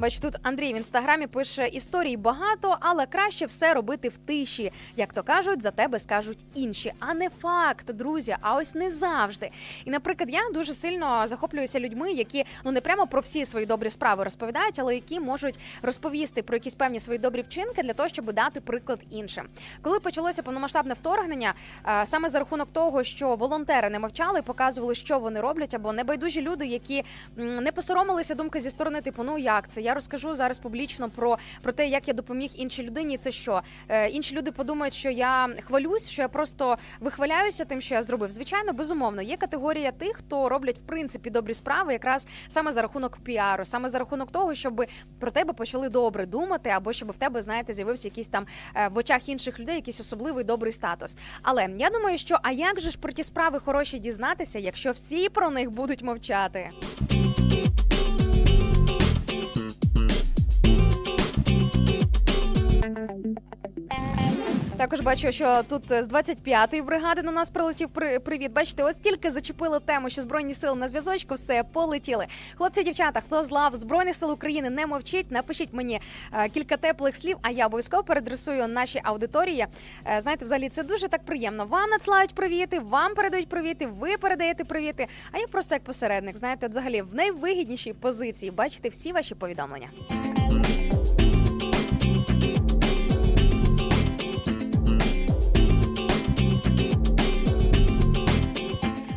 Бачу, тут Андрій в інстаграмі пише історій багато, але краще все робити в тиші. Як то кажуть, за тебе скажуть інші, а не факт, друзі. А ось не завжди. І, наприклад, я дуже сильно захоплююся людьми, які ну не прямо про всі свої добрі справи розповідають, але які можуть розповісти про якісь певні свої добрі вчинки для того, щоб дати приклад іншим. Коли почалося повномасштабне вторгнення, е, саме за рахунок того, що волонтери не мовчали, показували, що вони роблять, або небайдужі люди, які не посоромилися думки зі сторони, типу, ну як це? Я розкажу зараз публічно про, про те, як я допоміг іншій людині. Це що? Е, інші люди подумають, що я хвалюсь, що я просто вихваляюся тим, що я зробив. Звичайно, безумовно, є категорія тих, хто роблять в принципі добрі справи, якраз саме за рахунок піару, саме за рахунок того, щоб про тебе почали добре думати, або щоб в тебе, знаєте, з'явився якийсь там е, в очах інших людей якийсь особливий добрий статус. Але я думаю, що а як же ж про ті справи хороші дізнатися, якщо всі про них будуть мовчати? Також бачу, що тут з 25-ї бригади на нас прилетів при- привіт. Бачите, ось тільки зачепили тему, що збройні сили на зв'язочку, все полетіли. Хлопці, дівчата, хто з лав збройних сил України не мовчить, напишіть мені е, кілька теплих слів. А я обов'язково передресую нашій аудиторії. Е, знаєте, взагалі це дуже так приємно. Вам надсилають привіти, вам передають привіти, ви передаєте привіти. А я просто як посередник, знаєте, взагалі в найвигіднішій позиції бачити всі ваші повідомлення.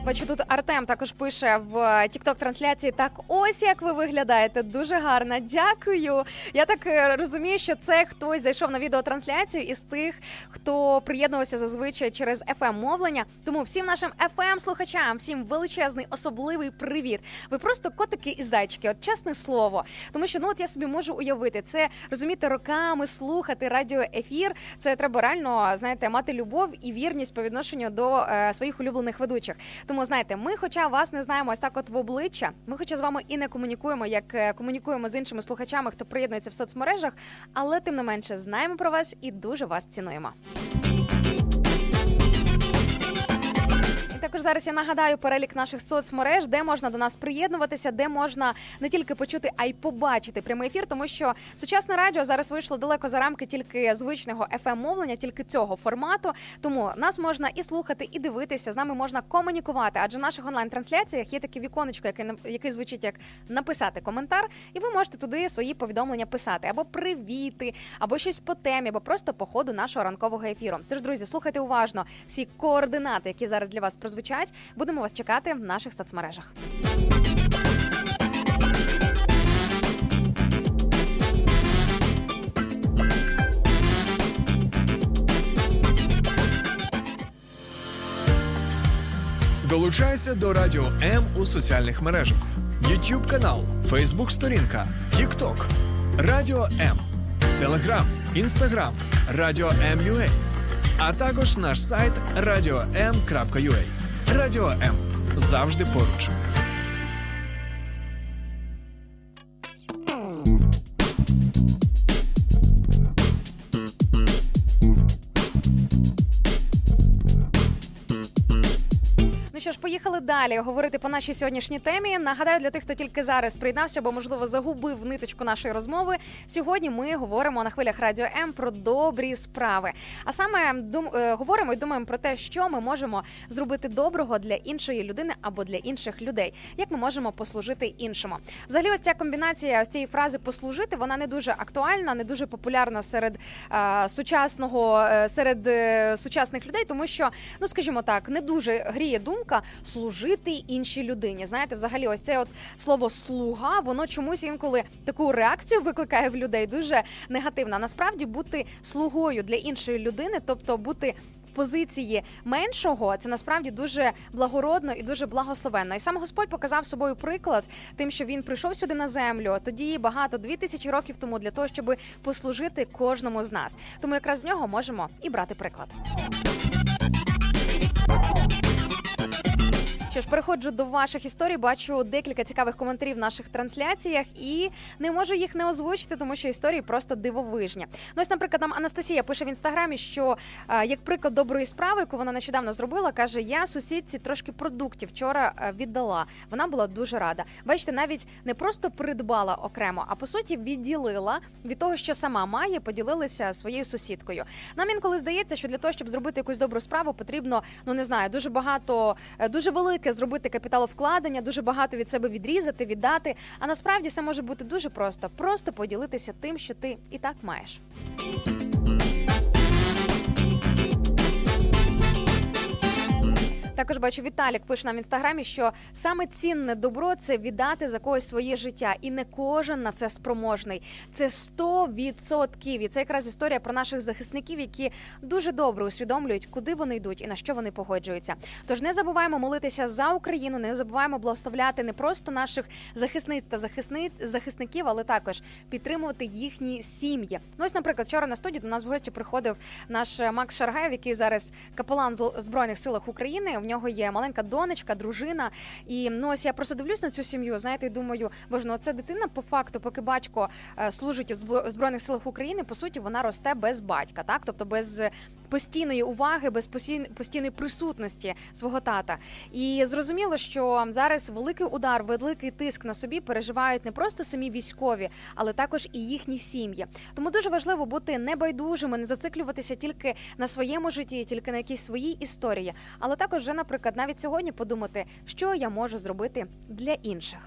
Бачу, тут Артем також пише в тікток трансляції. Так, ось як ви виглядаєте. Дуже гарно. Дякую. Я так е, розумію, що це хтось зайшов на відеотрансляцію із тих, хто приєднувався зазвичай через fm мовлення. Тому всім нашим fm слухачам, всім величезний особливий привіт. Ви просто котики і зайчики, от чесне слово. Тому що ну от я собі можу уявити це, розуміти роками слухати радіоефір. Це треба реально знаєте, мати любов і вірність по відношенню до е, своїх улюблених ведучих. Тому знаєте, ми, хоча вас не знаємо ось так, от в обличчя, ми, хоча з вами і не комунікуємо, як е, комунікуємо з іншими слухачами, хто приєднується в соцмережах, але тим не менше знаємо про вас і дуже вас цінуємо. Також зараз я нагадаю перелік наших соцмереж, де можна до нас приєднуватися, де можна не тільки почути, а й побачити прямий ефір, тому що сучасне радіо зараз вийшло далеко за рамки тільки звичного fm мовлення, тільки цього формату. Тому нас можна і слухати, і дивитися. З нами можна комунікувати. Адже в наших онлайн-трансляціях є таке віконечко, яке яке звучить як написати коментар, і ви можете туди свої повідомлення писати або привіти, або щось по темі, або просто по ходу нашого ранкового ефіру. Тож, друзі, слухайте уважно всі координати, які зараз для вас прозвучать. Будемо вас чекати в наших соцмережах. Долучайся до Радіо М у соціальних мережах: YouTube канал, Facebook сторінка, TikTok, Радіо М, Телеграм, Інстаграм, Радіо М.Ua, а також наш сайт radio.m.ua. Радіо М завжди поруч. Далі говорити по нашій сьогоднішній темі. Нагадаю для тих, хто тільки зараз приєднався, бо можливо загубив ниточку нашої розмови. Сьогодні ми говоримо на хвилях радіо М про добрі справи. А саме дум, е, говоримо і думаємо про те, що ми можемо зробити доброго для іншої людини або для інших людей. Як ми можемо послужити іншому? Взагалі, ось ця комбінація ось цієї фрази послужити, вона не дуже актуальна, не дуже популярна серед е, сучасного серед е, сучасних людей, тому що ну скажімо так, не дуже гріє думка служити іншій людині. Знаєте, взагалі, ось це от слово слуга, воно чомусь інколи таку реакцію викликає в людей дуже негативно. Насправді бути слугою для іншої людини, тобто бути. Позиції меншого це насправді дуже благородно і дуже благословенно. І сам Господь показав собою приклад тим, що він прийшов сюди на землю тоді багато дві тисячі років тому для того, щоб послужити кожному з нас. Тому якраз з нього можемо і брати приклад. Що ж, переходжу до ваших історій. Бачу декілька цікавих коментарів в наших трансляціях, і не можу їх не озвучити, тому що історії просто дивовижні. Ну, ось, наприклад, нам Анастасія пише в інстаграмі, що е, як приклад доброї справи, яку вона нещодавно зробила, каже: я сусідці трошки продуктів вчора е, віддала. Вона була дуже рада. Бачите, навіть не просто придбала окремо, а по суті відділила від того, що сама має, поділилася своєю сусідкою. Нам інколи здається, що для того, щоб зробити якусь добру справу, потрібно, ну не знаю, дуже багато, е, дуже велике зробити капіталовкладення, дуже багато від себе відрізати, віддати. А насправді це може бути дуже просто, просто поділитися тим, що ти і так маєш. Також бачу, Віталік пише нам в інстаграмі, що саме цінне добро це віддати за когось своє життя, і не кожен на це спроможний. Це 100%. І це якраз історія про наших захисників, які дуже добре усвідомлюють, куди вони йдуть і на що вони погоджуються. Тож не забуваємо молитися за Україну, не забуваємо благословляти не просто наших захисниць та захисниць захисників, але також підтримувати їхні сім'ї. Ну ось, наприклад, вчора на студію до нас в гості приходив наш Макс Шаргаєв, який зараз капелан збройних силах України. В нього є маленька донечка, дружина. І ну ось я просто дивлюсь на цю сім'ю. Знаєте, і думаю, боже, ну це дитина по факту, поки батько е, служить у Збро- збройних силах України, по суті, вона росте без батька, так тобто без постійної уваги, без постійної присутності свого тата. І зрозуміло, що зараз великий удар, великий тиск на собі переживають не просто самі військові, але також і їхні сім'ї. Тому дуже важливо бути небайдужими, не зациклюватися тільки на своєму житті, тільки на якійсь своїй історії, але також вже, наприклад, навіть сьогодні подумати, що я можу зробити для інших.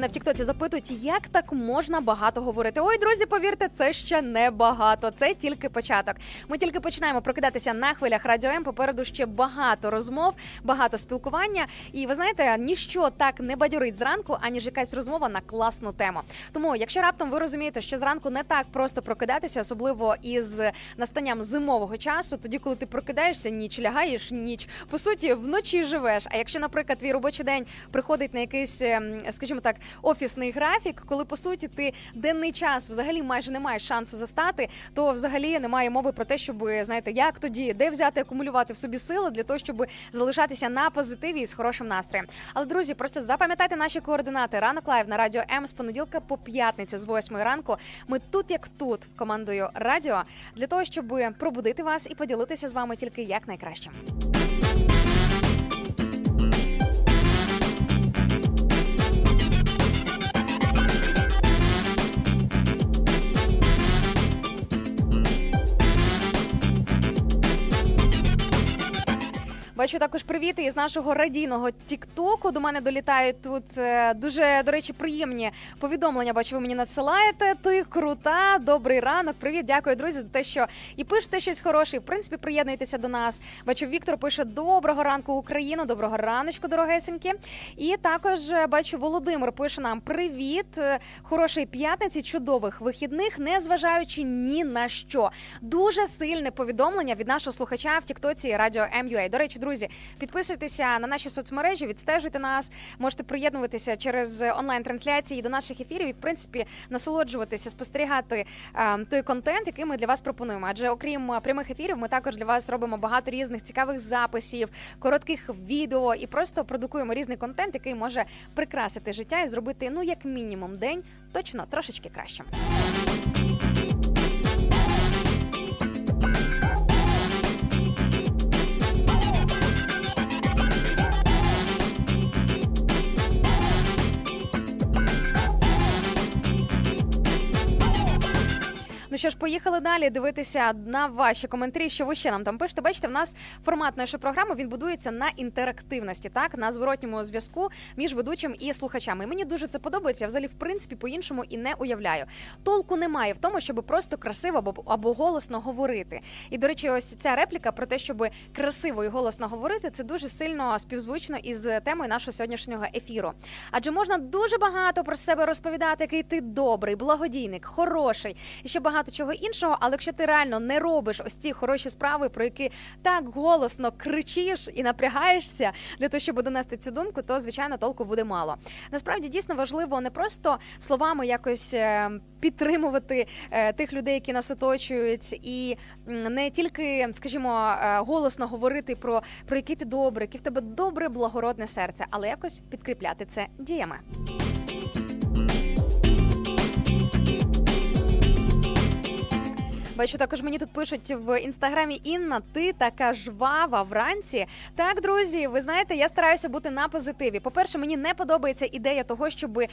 Мене в Тіктоці запитують, як так можна багато говорити. Ой, друзі, повірте, це ще не багато. Це тільки початок. Ми тільки починаємо прокидатися на хвилях радіо М. Попереду ще багато розмов, багато спілкування. І ви знаєте, ніщо так не бадьорить зранку, аніж якась розмова на класну тему. Тому, якщо раптом ви розумієте, що зранку не так просто прокидатися, особливо із настанням зимового часу, тоді, коли ти прокидаєшся, ніч лягаєш, ніч по суті вночі живеш. А якщо, наприклад, твій робочий день приходить на якийсь, ем, скажімо так, офісний графік, коли по суті ти денний час взагалі майже не маєш шансу застати, то взагалі немає мови про те, щоб знаєте, як тоді, де взяти акумулювати в собі сили для того, щоб залишатися на позитиві і з хорошим настроєм. Але друзі, просто запам'ятайте наші координати. Ранок live на радіо М з понеділка по п'ятницю з 8 ранку. Ми тут як тут командою радіо для того, щоб пробудити вас і поділитися з вами тільки як найкращим. Бачу також привіти із нашого радійного Тіктоку. До мене долітають тут е, дуже до речі приємні повідомлення. Бачу, ви мені надсилаєте. Ти крута, добрий ранок. Привіт, дякую, друзі, за те, що і пишете щось хороше. і, В принципі, приєднуйтеся до нас. Бачу, Віктор пише доброго ранку, Україну, доброго раночку, дорогесенькі. І також е, бачу, Володимир пише нам привіт, е, хорошої п'ятниці, чудових вихідних, не зважаючи ні на що. Дуже сильне повідомлення від нашого слухача в Тіктоці Радіо МЮА. До речі, друзі, підписуйтеся на наші соцмережі, відстежуйте нас. Можете приєднуватися через онлайн-трансляції до наших ефірів і, в принципі, насолоджуватися, спостерігати е, той контент, який ми для вас пропонуємо. Адже окрім е, прямих ефірів, ми також для вас робимо багато різних цікавих записів, коротких відео і просто продукуємо різний контент, який може прикрасити життя і зробити, ну як мінімум, день точно трошечки кращим. Що ж, поїхали далі дивитися на ваші коментарі, що ви ще нам там пишете. Бачите, в нас формат нашої програми він будується на інтерактивності, так на зворотньому зв'язку між ведучим і слухачами. І мені дуже це подобається. Я взагалі, в принципі, по-іншому і не уявляю. Толку немає в тому, щоб просто красиво або, або голосно говорити. І до речі, ось ця репліка про те, щоб красиво і голосно говорити, це дуже сильно співзвучно із темою нашого сьогоднішнього ефіру. Адже можна дуже багато про себе розповідати, який ти добрий, благодійник, хороший і ще багато чого іншого. Але якщо ти реально не робиш ось ці хороші справи, про які так голосно кричиш і напрягаєшся для того, щоб донести цю думку, то звичайно толку буде мало. Насправді дійсно важливо не просто словами якось е, підтримувати е, тих людей, які нас оточують, і не тільки, скажімо, е, голосно говорити про, про який ти добрий, яке в тебе добре благородне серце, але якось підкріпляти це діями. Бачу, також мені тут пишуть в інстаграмі Інна, ти така жвава вранці. Так, друзі, ви знаєте, я стараюся бути на позитиві. По-перше, мені не подобається ідея того, щоб е,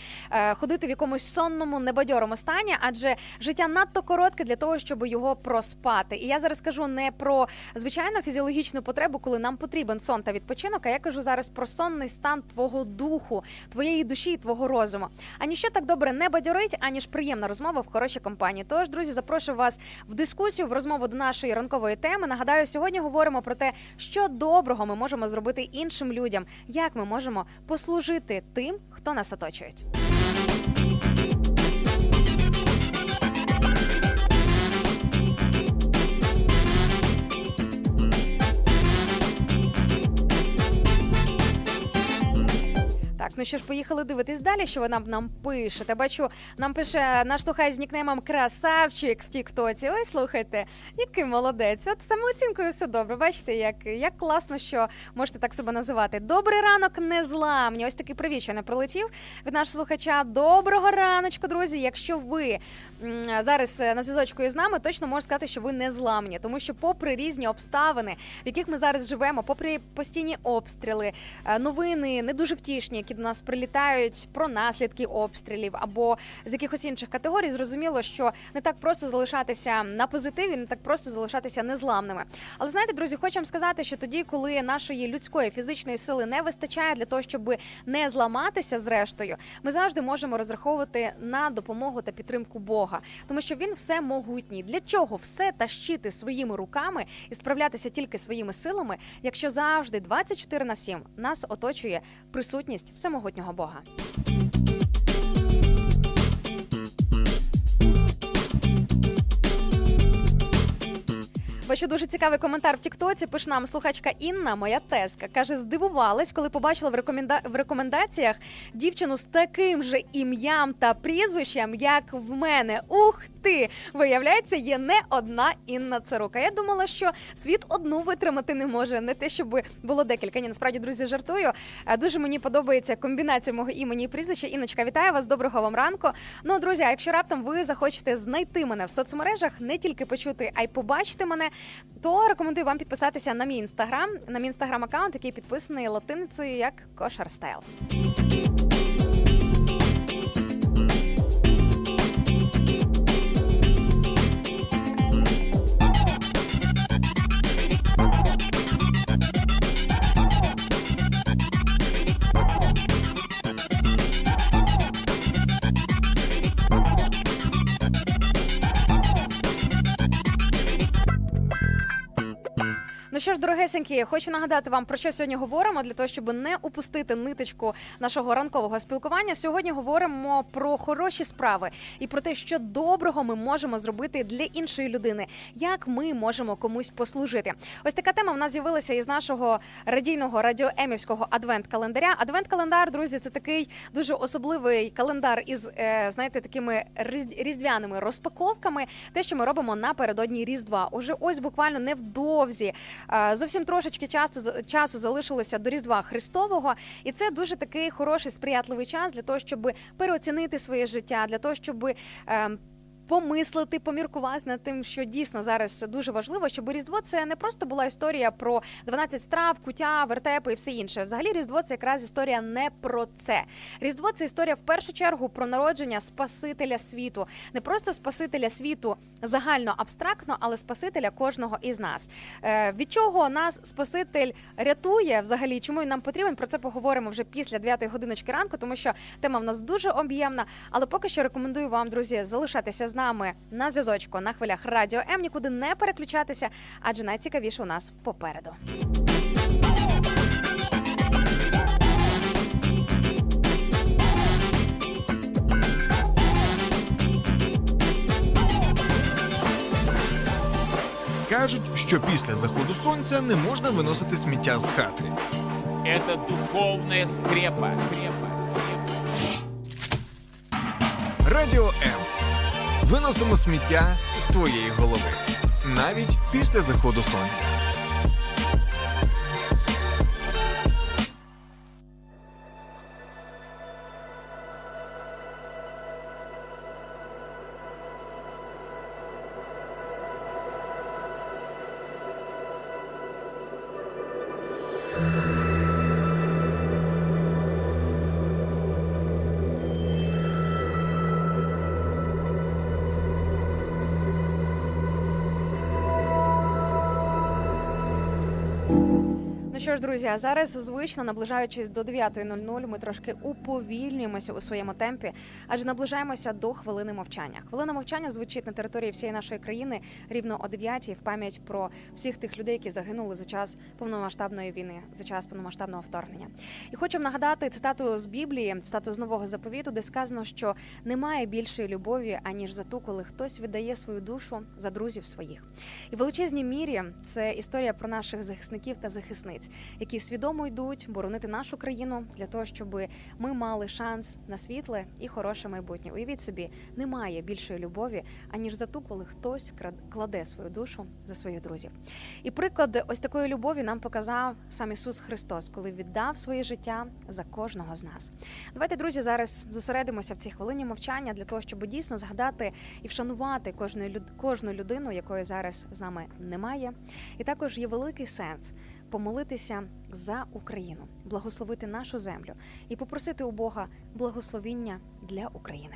ходити в якомусь сонному, небадьорому стані, адже життя надто коротке для того, щоб його проспати. І я зараз кажу не про звичайну фізіологічну потребу, коли нам потрібен сон та відпочинок. А я кажу зараз про сонний стан твого духу, твоєї душі і твого розуму. А ніщо так добре не бадьорить, аніж приємна розмова в хорошій компанії. Тож, друзі, запрошую вас в дискусію, в розмову до нашої ранкової теми. Нагадаю, сьогодні говоримо про те, що доброго ми можемо зробити іншим людям, як ми можемо послужити тим, хто нас оточують. Так, ну що ж, поїхали дивитись далі, що ви нам, нам пишете. Бачу, нам пише наш слухач з нікнеймом Красавчик в Тіктоці. Ой, слухайте, який молодець. От самооцінкою все добре. Бачите, як, як класно, що можете так себе називати. Добрий ранок, незламні. Ось такий привіт, що не прилетів від нашого слухача. Доброго раночку, друзі. Якщо ви зараз е, на зв'язочку із нами, точно можу сказати, що ви не зламні, тому що, попри різні обставини, в яких ми зараз живемо, попри постійні обстріли, е, новини не дуже втішні, які до нас прилітають про наслідки обстрілів або з якихось інших категорій, зрозуміло, що не так просто залишатися на позитиві, не так просто залишатися незламними. Але знаєте, друзі, хочу вам сказати, що тоді, коли нашої людської фізичної сили не вистачає для того, щоб не зламатися зрештою, ми завжди можемо розраховувати на допомогу та підтримку Бога, тому що він все могутній. Для чого все тащити своїми руками і справлятися тільки своїми силами, якщо завжди 24 на 7 нас оточує присутність всемогутнього Бога. Бачу дуже цікавий коментар в Тіктоці. Пише нам слухачка Інна, моя тезка. Каже, здивувалась, коли побачила в, рекоменда... в рекомендаціях дівчину з таким же ім'ям та прізвищем, як в мене. Ух ти! Виявляється, є не одна Інна Царука. Я думала, що світ одну витримати не може. Не те, щоб було декілька. Ні, насправді, друзі, жартую. Е, Дуже мені подобається комбінація мого імені і прізвища. Інночка, вітаю вас. Доброго вам ранку. Ну, друзі, а якщо раптом ви захочете знайти мене в соцмережах, не тільки почути, а й побачити мене, то рекомендую вам підписатися на мій інстаграм, на мій інстаграм аккаунт, який підписаний латиницею як Кошар Ну що ж, дорогесенькі, хочу нагадати вам про що сьогодні говоримо для того, щоб не упустити ниточку нашого ранкового спілкування. Сьогодні говоримо про хороші справи і про те, що доброго ми можемо зробити для іншої людини, як ми можемо комусь послужити. Ось така тема в нас з'явилася із нашого радійного радіоемівського адвент-календаря. Адвент-календар, друзі, це такий дуже особливий календар із е, знаєте, такими різ- різдвяними розпаковками. Те, що ми робимо напередодні Різдва. Уже ось буквально невдовзі. Зовсім трошечки часу часу залишилося до Різдва Христового, і це дуже такий хороший сприятливий час для того, щоб переоцінити своє життя, для того, щоб е, помислити, поміркувати над тим, що дійсно зараз дуже важливо, щоб Різдво це не просто була історія про 12 страв, куття, вертепи і все інше. Взагалі, Різдво це якраз історія не про це. Різдво це історія в першу чергу про народження Спасителя світу, не просто Спасителя світу загально абстрактно, але Спасителя кожного із нас. Е, від чого нас Спаситель рятує взагалі? Чому він нам потрібен? Про це поговоримо вже після 9 годиночки ранку, тому що тема в нас дуже об'ємна. Але поки що рекомендую вам, друзі, залишатися з нами на зв'язочку на хвилях радіо М, нікуди не переключатися, адже найцікавіше у нас попереду. Кажуть, що після заходу сонця не можна виносити сміття з хати. Это духовная скрепа. скрепа, скрепа. Радіо М. Виносимо сміття з твоєї голови. Навіть після заходу сонця. Друзі, а зараз звично наближаючись до 9.00, ми трошки уповільнюємося у своєму темпі, адже наближаємося до хвилини мовчання. Хвилина мовчання звучить на території всієї нашої країни рівно о 9 в пам'ять про всіх тих людей, які загинули за час повномасштабної війни, за час повномасштабного вторгнення. І хочу нагадати цитату з Біблії, цитату з нового заповіту, де сказано, що немає більшої любові аніж за ту, коли хтось віддає свою душу за друзів своїх. І в величезній мірі це історія про наших захисників та захисниць, свідомо йдуть боронити нашу країну для того, щоб ми мали шанс на світле і хороше майбутнє. Уявіть собі, немає більшої любові аніж за ту, коли хтось кладе свою душу за своїх друзів. І приклад ось такої любові нам показав сам Ісус Христос, коли віддав своє життя за кожного з нас. Давайте, друзі, зараз зосередимося в цій хвилині мовчання для того, щоб дійсно згадати і вшанувати кожну, кожну людину, якої зараз з нами немає. І також є великий сенс помолитися за Україну, благословити нашу землю і попросити у Бога благословіння для України.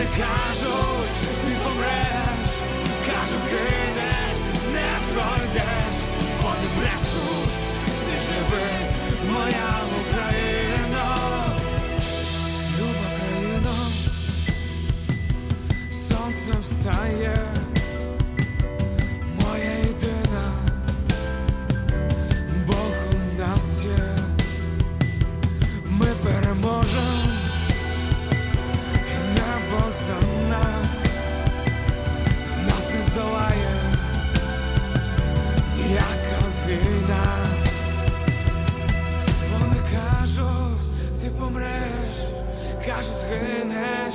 Вони кажуть, ти помреш, кажуть, згинеш, не пройдеш. Вони брешуть, ти живи, моя кажуть, згинеш,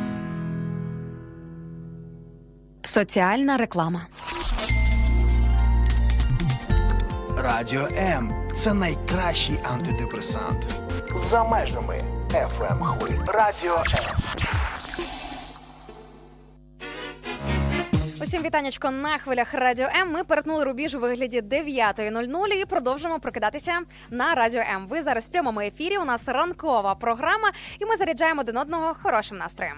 Соціальна реклама. Радіо М це найкращий антидепресант. За межами FM хвиль. Радіо М. Усім вітанечко на хвилях Радіо М. Ми перетнули рубіж у вигляді 9.00 і продовжимо прокидатися на Радіо М. Ви зараз в прямому ефірі. У нас ранкова програма, і ми заряджаємо один одного хорошим настроєм.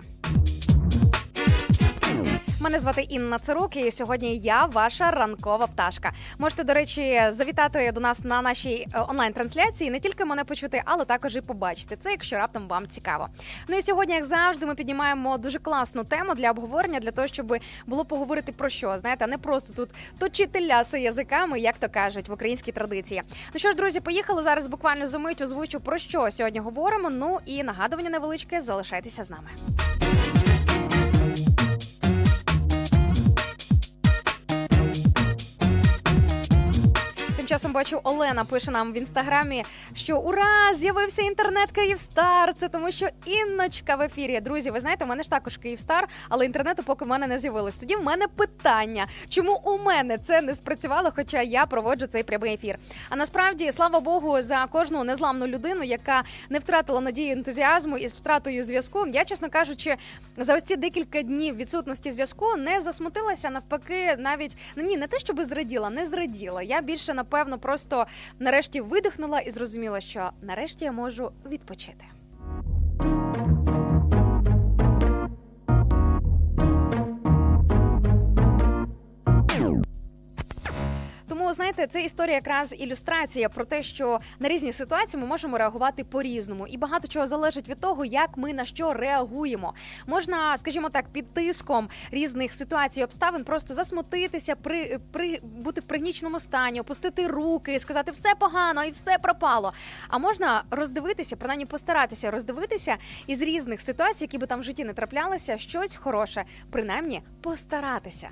Мене звати Інна Цирук, і сьогодні я ваша ранкова пташка. Можете, до речі, завітати до нас на нашій е, онлайн-трансляції, не тільки мене почути, але також і побачити це, якщо раптом вам цікаво. Ну і сьогодні, як завжди, ми піднімаємо дуже класну тему для обговорення, для того, щоб було поговорити про що, знаєте, а не просто тут точити ляси язиками, як то кажуть в українській традиції. Ну що ж, друзі, поїхали зараз. Буквально за мить озвучу про що сьогодні говоримо. Ну і нагадування невеличке. Залишайтеся з нами. Часом бачу, Олена пише нам в інстаграмі, що ура! З'явився інтернет Київстар. Це тому, що Інночка в ефірі. Друзі, ви знаєте, у мене ж також Київстар, але інтернету поки в мене не з'явилось. Тоді в мене питання, чому у мене це не спрацювало, хоча я проводжу цей прямий ефір. А насправді, слава Богу, за кожну незламну людину, яка не втратила надії ентузіазму із втратою зв'язку. Я, чесно кажучи, за ось ці декілька днів відсутності зв'язку не засмутилася. Навпаки, навіть ну ні, не те, щоб зраділа, не зраділа. Я більше напевно напевно просто нарешті видихнула і зрозуміла, що нарешті я можу відпочити. Тому знаєте, це історія якраз ілюстрація про те, що на різні ситуації ми можемо реагувати по-різному, і багато чого залежить від того, як ми на що реагуємо. Можна, скажімо так, під тиском різних ситуацій і обставин просто засмутитися, при, при бути в пригніченому стані, опустити руки, сказати все погано і все пропало. А можна роздивитися, принаймні постаратися роздивитися із різних ситуацій, які би там в житті не траплялися, щось хороше, принаймні постаратися.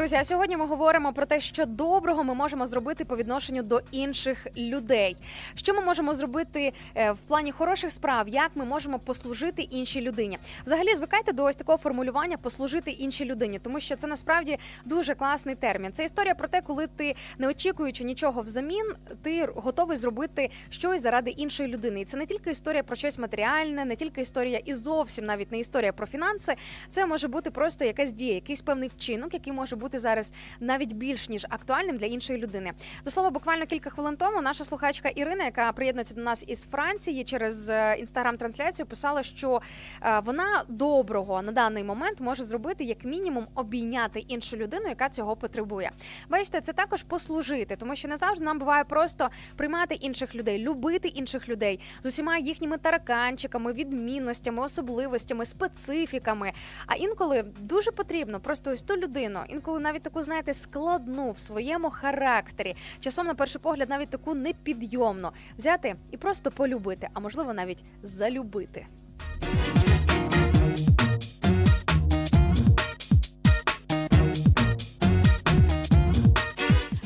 Друзі, а сьогодні ми говоримо про те, що доброго ми можемо зробити по відношенню до інших людей. Що ми можемо зробити е, в плані хороших справ, як ми можемо послужити іншій людині. Взагалі, звикайте до ось такого формулювання послужити іншій людині, тому що це насправді дуже класний термін. Це історія про те, коли ти не очікуючи нічого взамін, ти готовий зробити щось заради іншої людини. І це не тільки історія про щось матеріальне, не тільки історія і зовсім навіть не історія про фінанси. Це може бути просто якась дія, якийсь певний вчинок, який може бути зараз навіть більш ніж актуальним для іншої людини. До слова, буквально кілька хвилин тому наша слухачка Ірина, яка приєднується до нас із Франції через інстаграм-трансляцію, писала, що е, вона доброго на даний момент може зробити як мінімум обійняти іншу людину, яка цього потребує. Бачите, це також послужити, тому що не завжди нам буває просто приймати інших людей, любити інших людей з усіма їхніми тараканчиками, відмінностями, особливостями, специфіками. А інколи дуже потрібно просто ось ту людину, інколи навіть таку, знаєте, складну в своєму характері, часом на перший погляд, навіть таку непідйомну, взяти і просто полюбити, а можливо навіть залюбити.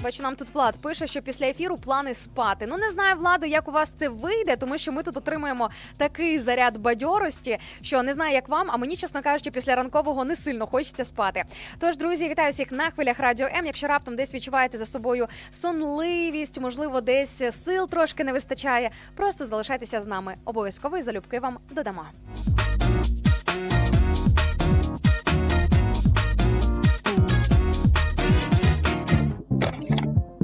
Бачу, нам тут Влад пише, що після ефіру плани спати. Ну не знаю, Влади, як у вас це вийде, тому що ми тут отримуємо такий заряд бадьорості, що не знаю, як вам, а мені, чесно кажучи, після ранкового не сильно хочеться спати. Тож, друзі, вітаю всіх на хвилях радіо М. Якщо раптом десь відчуваєте за собою сонливість, можливо, десь сил трошки не вистачає. Просто залишайтеся з нами. Обов'язково і залюбки вам додамо.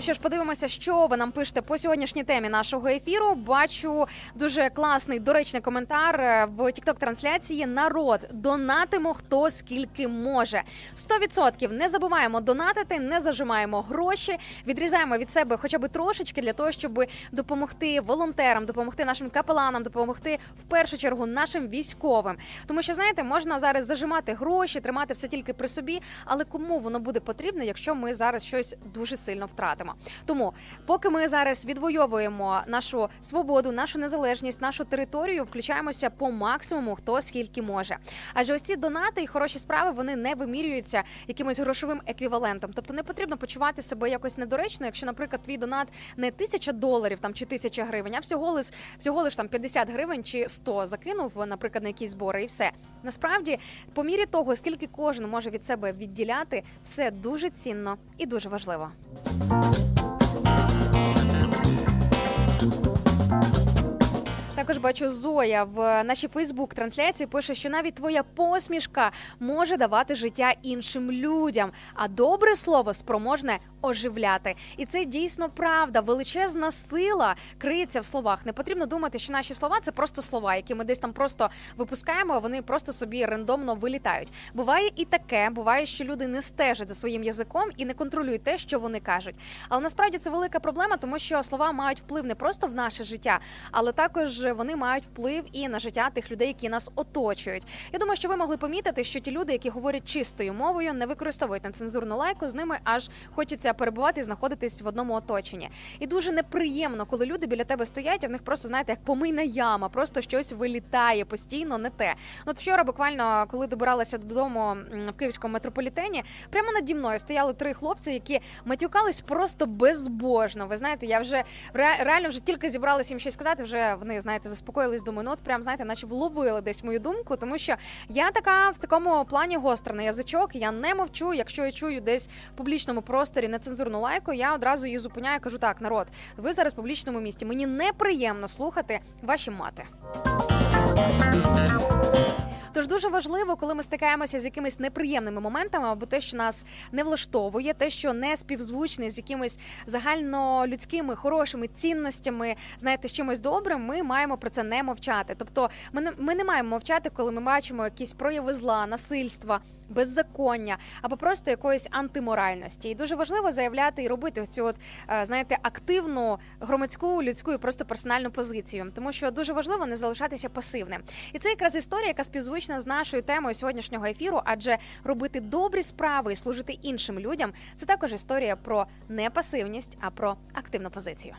Ну що ж, подивимося, що ви нам пишете по сьогоднішній темі нашого ефіру. Бачу дуже класний доречний коментар е, в тікток трансляції. Народ донатимо хто скільки може. 100% не забуваємо донатити, не зажимаємо гроші, відрізаємо від себе хоча б трошечки для того, щоб допомогти волонтерам, допомогти нашим капеланам, допомогти в першу чергу нашим військовим. Тому що знаєте, можна зараз зажимати гроші, тримати все тільки при собі, але кому воно буде потрібно, якщо ми зараз щось дуже сильно втратимо. Тому, поки ми зараз відвоюємо нашу свободу, нашу незалежність, нашу територію, включаємося по максимуму, хто скільки може. Адже ось ці донати і хороші справи вони не вимірюються якимось грошовим еквівалентом. Тобто не потрібно почувати себе якось недоречно, якщо, наприклад, твій донат не тисяча доларів там чи тисяча гривень, а всього лиш всього лиш там 50 гривень чи 100 закинув, наприклад, на якісь збори, і все. Насправді, по мірі того, скільки кожен може від себе відділяти, все дуже цінно і дуже важливо. Також бачу Зоя в нашій Фейсбук-трансляції пише, що навіть твоя посмішка може давати життя іншим людям, а добре слово спроможне оживляти. І це дійсно правда. Величезна сила криється в словах. Не потрібно думати, що наші слова це просто слова, які ми десь там просто випускаємо, а вони просто собі рандомно вилітають. Буває і таке, буває, що люди не стежать за своїм язиком і не контролюють те, що вони кажуть. Але насправді це велика проблема, тому що слова мають вплив не просто в наше життя, але також вони мають вплив і на життя тих людей, які нас оточують. Я думаю, що ви могли помітити, що ті люди, які говорять чистою мовою, не використовують нецензурну лайку, з ними аж хочеться перебувати і знаходитись в одному оточенні. І дуже неприємно, коли люди біля тебе стоять, а в них просто знаєте, як помийна яма, просто щось вилітає постійно, не те. От вчора, буквально, коли добиралася додому в київському метрополітені, прямо наді мною стояли три хлопці, які матюкались просто безбожно. Ви знаєте, я вже ре- реально вже тільки зібралася їм щось сказати. Вже вони знаєте, заспокоїлись. Думаю, ну от прям знаєте, наче вловили десь мою думку, тому що я така в такому плані гостра на язичок. Я не мовчу. Якщо я чую десь в публічному просторі нецензурну лайку, я одразу її зупиняю. Кажу так, народ, ви зараз в публічному місті. Мені неприємно слухати ваші мати. Тож дуже важливо, коли ми стикаємося з якимись неприємними моментами, або те, що нас не влаштовує, те, що не співзвучне з якимись загальнолюдськими хорошими цінностями, знаєте, з чимось добрим, ми маємо про це не мовчати. Тобто, ми не, ми не маємо мовчати, коли ми бачимо якісь прояви зла, насильства. Беззаконня або просто якоїсь антиморальності, і дуже важливо заявляти і робити цю от е, знаєте активну громадську людську і просто персональну позицію, тому що дуже важливо не залишатися пасивним. І це якраз історія, яка співзвучна з нашою темою сьогоднішнього ефіру, адже робити добрі справи і служити іншим людям це також історія про не пасивність, а про активну позицію.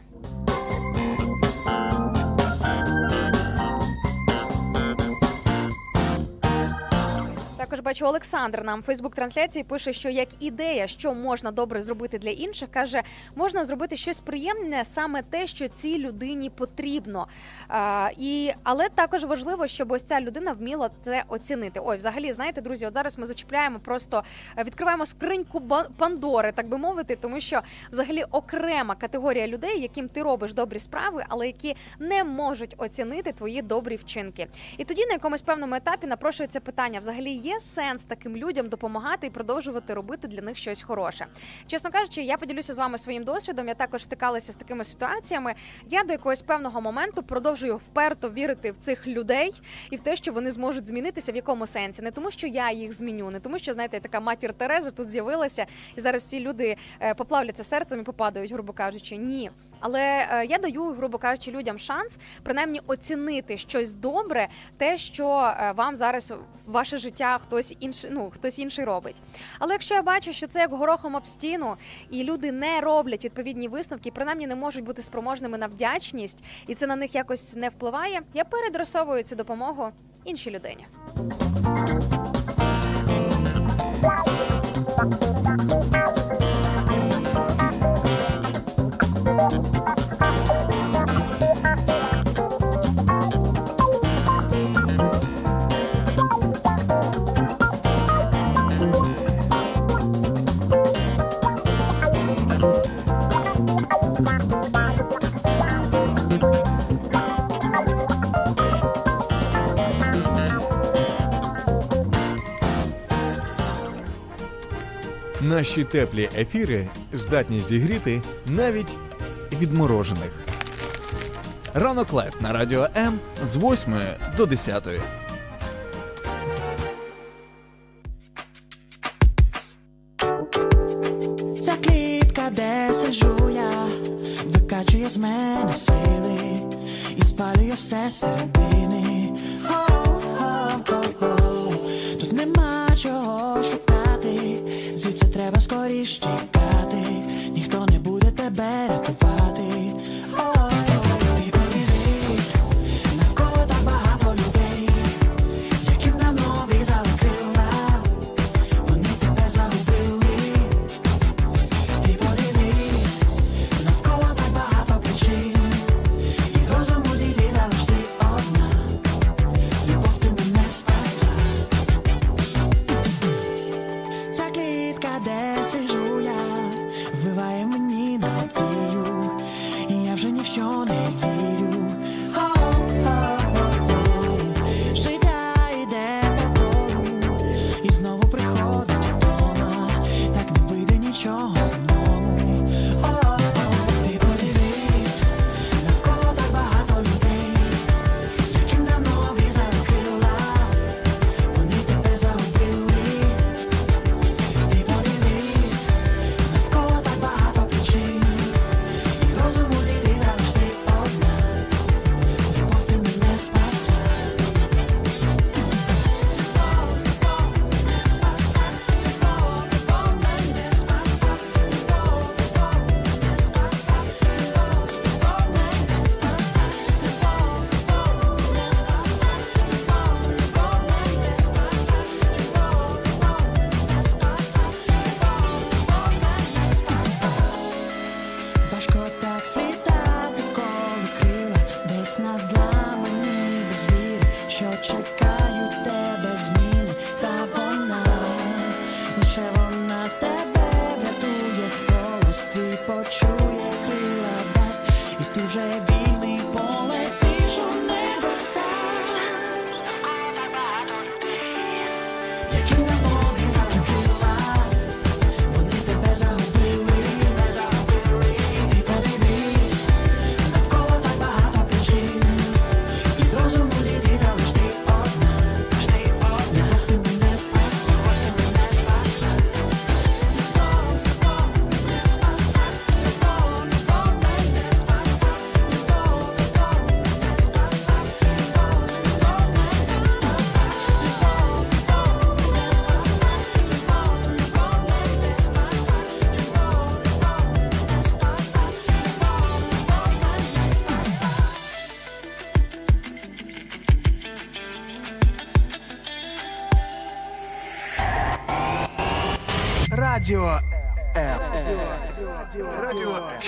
Також бачу Олександр нам в Фейсбук-трансляції пише, що як ідея, що можна добре зробити для інших, каже, можна зробити щось приємне, саме те, що цій людині потрібно. А, і, але також важливо, щоб ось ця людина вміла це оцінити. Ой, взагалі, знаєте, друзі, от зараз ми зачіпляємо, просто е, відкриваємо скриньку Пандори, так би мовити, тому що взагалі окрема категорія людей, яким ти робиш добрі справи, але які не можуть оцінити твої добрі вчинки. І тоді на якомусь певному етапі напрошується питання: взагалі є сенс таким людям допомагати і продовжувати робити для них щось хороше. Чесно кажучи, я поділюся з вами своїм досвідом. Я також стикалася з такими ситуаціями. Я до якогось певного моменту продовжую вперто вірити в цих людей і в те, що вони зможуть змінитися в якому сенсі, не тому, що я їх зміню, не тому, що знаєте, така матір Тереза тут з'явилася, і зараз всі люди е, поплавляться серцем і попадають, грубо кажучи. Ні. Але е, я даю, грубо кажучи, людям шанс принаймні оцінити щось добре, те, що е, вам зараз ваше життя хтось інший, ну хтось інший робить. Але якщо я бачу, що це як горохом об стіну, і люди не роблять відповідні висновки, принаймні не можуть бути спроможними на вдячність, і це на них якось не впливає, я передросовую цю допомогу іншій людині. Наші теплі ефіри здатні зігріти навіть відморожених. Ранок live на радіо М з 8 до 10. Ця клітка, де сиджу я, викачує з мене сили і спалює все зсередини. О-о-о-о. Тут нема чого шукати, звідси треба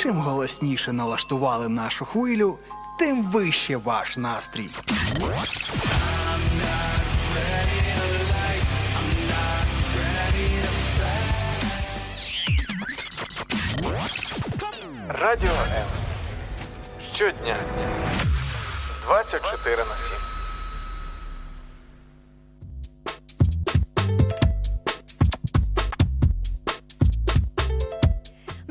Чим голосніше налаштували нашу хвилю, тим вище ваш настрій. Радіо М. Щодня. 24 на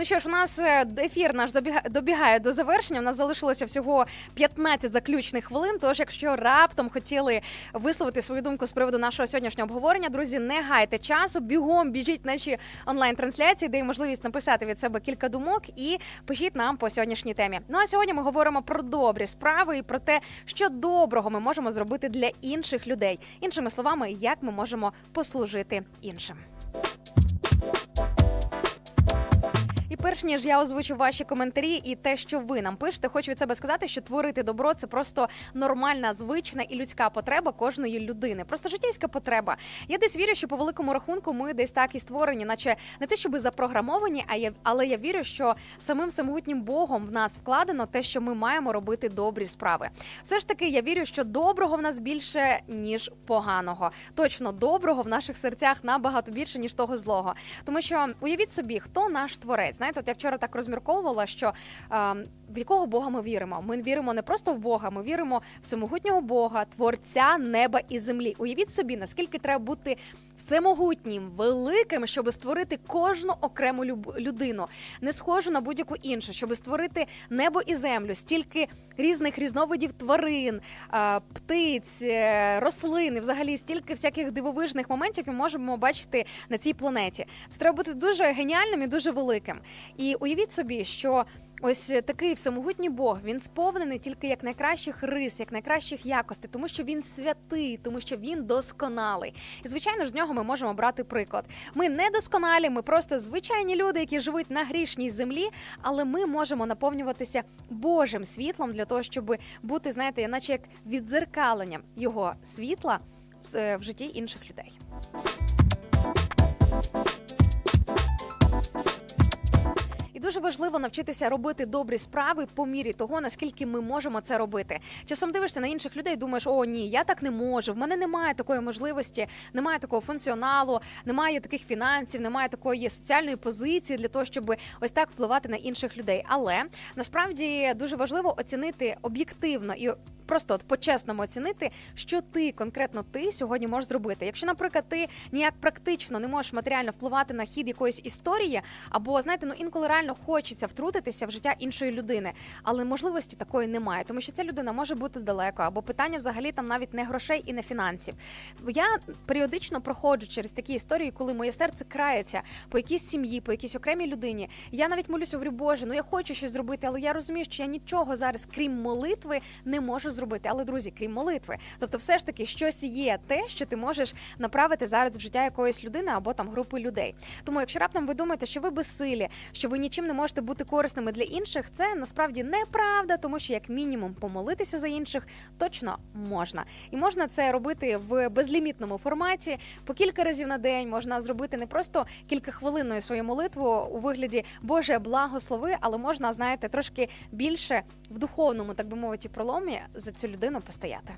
Ну що ж, у нас е, ефір наш добігає до завершення. У нас залишилося всього 15 заключних хвилин. Тож, якщо раптом хотіли висловити свою думку з приводу нашого сьогоднішнього обговорення, друзі, не гайте часу, бігом біжіть наші онлайн-трансляції, де є можливість написати від себе кілька думок і пишіть нам по сьогоднішній темі. Ну а сьогодні ми говоримо про добрі справи і про те, що доброго ми можемо зробити для інших людей. Іншими словами, як ми можемо послужити іншим. І перш ніж я озвучу ваші коментарі і те, що ви нам пишете, хочу від себе сказати, що творити добро це просто нормальна, звична і людська потреба кожної людини. Просто життєйська потреба. Я десь вірю, що по великому рахунку ми десь так і створені, наче не те, щоби запрограмовані, а я але я вірю, що самим самогутнім Богом в нас вкладено те, що ми маємо робити добрі справи. Все ж таки, я вірю, що доброго в нас більше ніж поганого. Точно доброго в наших серцях набагато більше ніж того злого. Тому що уявіть собі, хто наш творець. Знаєте, от я вчора так розмірковувала, що е, в якого Бога ми віримо. Ми віримо не просто в Бога, ми віримо в всемогутнього Бога, творця неба і землі. Уявіть собі, наскільки треба бути всемогутнім, великим, щоб створити кожну окрему людину, не схожу на будь-яку іншу, щоб створити небо і землю, стільки різних різновидів тварин, птиць, е, рослин, і взагалі стільки всяких дивовижних моментів, які ми можемо бачити на цій планеті. Це треба бути дуже геніальним і дуже великим. І уявіть собі, що. Ось такий всемогутній Бог він сповнений тільки як найкращих рис, як найкращих якостей, тому що він святий, тому що він досконалий. І звичайно ж з нього ми можемо брати приклад. Ми не досконалі, ми просто звичайні люди, які живуть на грішній землі, але ми можемо наповнюватися Божим світлом для того, щоб бути, знаєте, наче як віддзеркаленням його світла е, в житті інших людей. І дуже важливо навчитися робити добрі справи по мірі того, наскільки ми можемо це робити. Часом дивишся на інших людей, думаєш, о ні, я так не можу. В мене немає такої можливості, немає такого функціоналу, немає таких фінансів, немає такої соціальної позиції для того, щоб ось так впливати на інших людей. Але насправді дуже важливо оцінити об'єктивно і. Просто от по-чесному оцінити, що ти конкретно ти сьогодні можеш зробити. Якщо, наприклад, ти ніяк практично не можеш матеріально впливати на хід якоїсь історії, або знаєте, ну інколи реально хочеться втрутитися в життя іншої людини, але можливості такої немає, тому що ця людина може бути далеко, або питання взагалі там навіть не грошей і не фінансів. Я періодично проходжу через такі історії, коли моє серце крається по якійсь сім'ї, по якійсь окремій людині. Я навіть молюся, говорю, Боже, ну я хочу щось зробити, але я розумію, що я нічого зараз, крім молитви, не можу зробити. Але друзі, крім молитви, тобто, все ж таки, щось є те, що ти можеш направити зараз в життя якоїсь людини або там групи людей. Тому, якщо раптом ви думаєте, що ви безсилі, що ви нічим не можете бути корисними для інших, це насправді неправда, тому що як мінімум помолитися за інших точно можна, і можна це робити в безлімітному форматі. По кілька разів на день можна зробити не просто кількахвилинною свою молитву у вигляді Боже благослови, але можна, знаєте, трошки більше в духовному, так би мовити, проломі за цю людину постояти.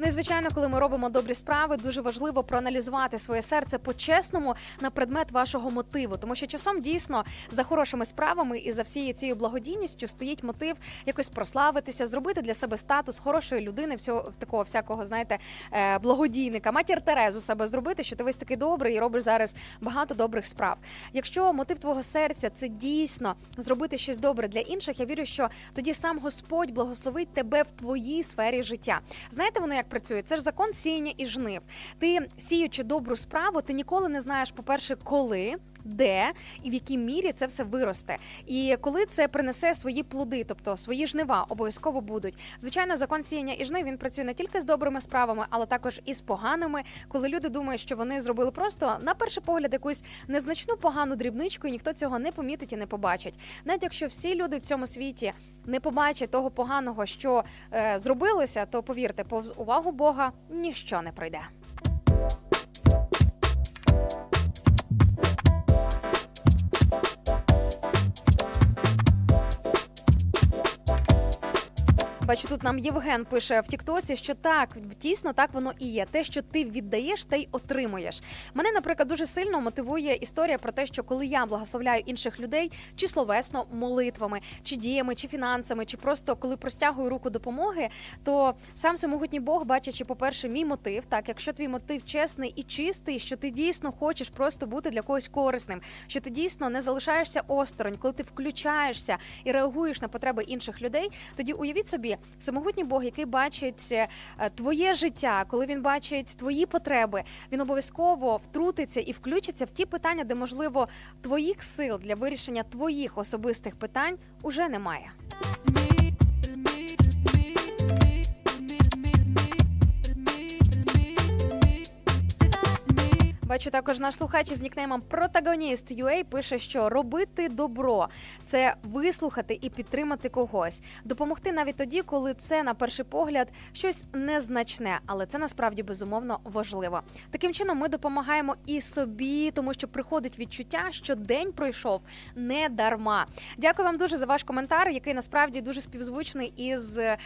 Ну і звичайно, коли ми робимо добрі справи, дуже важливо проаналізувати своє серце по-чесному на предмет вашого мотиву, тому що часом дійсно за хорошими справами і за всією цією благодійністю стоїть мотив якось прославитися, зробити для себе статус хорошої людини, всього такого всякого, знаєте, е, благодійника, матір Терезу себе зробити, що ти весь такий добрий і робиш зараз багато добрих справ. Якщо мотив твого серця це дійсно зробити щось добре для інших, я вірю, що тоді сам Господь благословить тебе в твоїй сфері життя. Знаєте, воно як працює? Це ж закон сіяння і жнив. Ти сіючи добру справу, ти ніколи не знаєш, по-перше, коли, де і в якій мірі це все виросте. І коли це принесе свої плоди, тобто свої жнива, обов'язково будуть. Звичайно, закон сіяння і жнив він працює не тільки з добрими справами, але також і з поганими, коли люди думають, що вони зробили просто на перший погляд якусь незначну погану дрібничку, і ніхто цього не помітить і не побачить. Навіть якщо всі люди в цьому світі не побачать того поганого, що е, зробилося, то повірте, повз увагу Бога ніщо не пройде. Бачу, тут нам Євген пише в Тіктоці, що так, дійсно так воно і є. Те, що ти віддаєш, те й отримуєш. Мене, наприклад, дуже сильно мотивує історія про те, що коли я благословляю інших людей, чи словесно молитвами, чи діями, чи фінансами, чи просто коли простягую руку допомоги, то сам всемогутній Бог, бачачи, по-перше, мій мотив, так якщо твій мотив чесний і чистий, що ти дійсно хочеш просто бути для когось корисним, що ти дійсно не залишаєшся осторонь, коли ти включаєшся і реагуєш на потреби інших людей, тоді уявіть собі, всемогутній Бог, який бачить е, твоє життя, коли він бачить твої потреби, він обов'язково втрутиться і включиться в ті питання, де можливо твоїх сил для вирішення твоїх особистих питань уже немає. Бачу також наш слухач із нікнеймом Протагоніст UA пише, що робити добро це вислухати і підтримати когось, допомогти навіть тоді, коли це на перший погляд щось незначне, але це насправді безумовно важливо. Таким чином ми допомагаємо і собі, тому що приходить відчуття, що день пройшов не дарма. Дякую вам дуже за ваш коментар, який насправді дуже співзвучний із, е,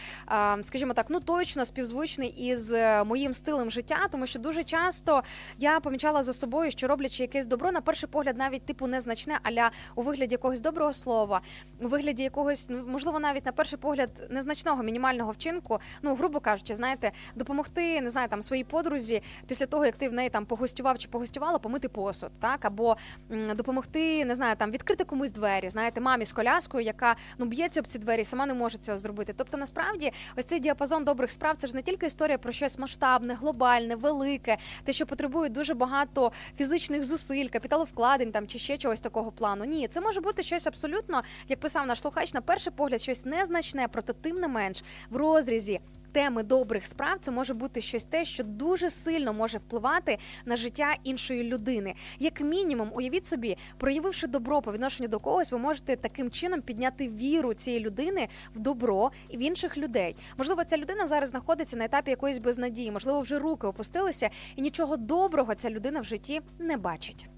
скажімо так, ну точно співзвучний із е, моїм стилем життя, тому що дуже часто я помічала за собою, що роблячи якесь добро, на перший погляд, навіть типу незначне, аля у вигляді якогось доброго слова, у вигляді якогось, ну, можливо, навіть на перший погляд незначного мінімального вчинку, ну грубо кажучи, знаєте, допомогти не знаю, там своїй подрузі після того, як ти в неї там погостював чи погостювала, помити посуд, так або допомогти, не знаю, там відкрити комусь двері, знаєте, мамі з коляскою, яка ну б'ється об ці двері, сама не може цього зробити. Тобто, насправді, ось цей діапазон добрих справ це ж не тільки історія про щось масштабне, глобальне, велике, те, що потребує дуже багато фізичних зусиль, капіталовкладень там чи ще чогось такого плану. Ні, це може бути щось абсолютно, як писав наш слухач, на перший погляд, щось незначне, проте тим не менш в розрізі. Теми добрих справ це може бути щось те, що дуже сильно може впливати на життя іншої людини. Як мінімум, уявіть собі, проявивши добро по відношенню до когось, ви можете таким чином підняти віру цієї людини в добро і в інших людей. Можливо, ця людина зараз знаходиться на етапі якоїсь безнадії, можливо, вже руки опустилися, і нічого доброго ця людина в житті не бачить.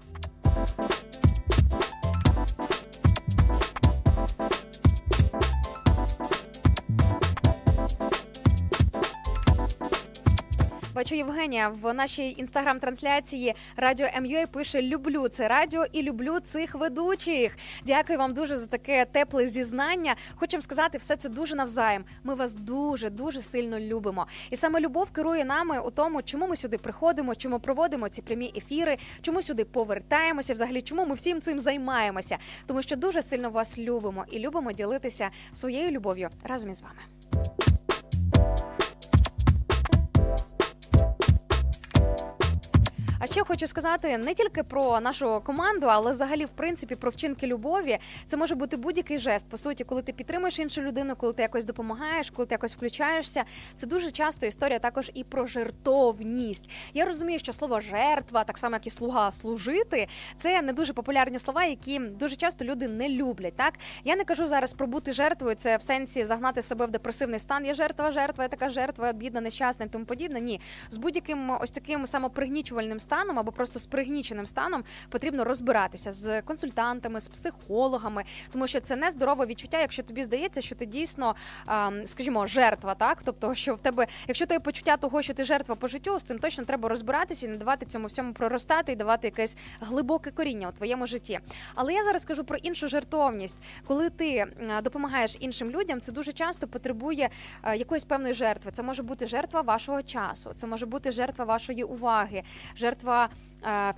Бачу Євгенія в нашій інстаграм-трансляції Радіо МЮА пише: Люблю це радіо і люблю цих ведучих. Дякую вам дуже за таке тепле зізнання. Хочемо сказати, все це дуже навзаєм. Ми вас дуже дуже сильно любимо. І саме любов керує нами у тому, чому ми сюди приходимо, чому проводимо ці прямі ефіри, чому сюди повертаємося. Взагалі, чому ми всім цим займаємося? Тому що дуже сильно вас любимо і любимо ділитися своєю любов'ю разом із вами. Ще хочу сказати не тільки про нашу команду, але взагалі, в принципі, про вчинки любові. Це може бути будь-який жест. По суті, коли ти підтримуєш іншу людину, коли ти якось допомагаєш, коли ти якось включаєшся. Це дуже часто історія також і про жертовність. Я розумію, що слово жертва, так само як і слуга служити, це не дуже популярні слова, які дуже часто люди не люблять. Так я не кажу зараз про бути жертвою. Це в сенсі загнати себе в депресивний стан. Я жертва, жертва, я така жертва, бідна, нещасна і тому подібне. Ні, з будь-яким ось таким самопригнічувальним станом станом або просто з пригніченим станом потрібно розбиратися з консультантами, з психологами, тому що це не здорове відчуття, якщо тобі здається, що ти дійсно, ем, скажімо, жертва, так тобто, що в тебе, якщо тебе почуття того, що ти жертва по життю, з цим точно треба розбиратися і не давати цьому всьому проростати і давати якесь глибоке коріння у твоєму житті. Але я зараз кажу про іншу жертовність. Коли ти е, допомагаєш іншим людям, це дуже часто потребує е, якоїсь певної жертви. Це може бути жертва вашого часу, це може бути жертва вашої уваги, жертва. Е,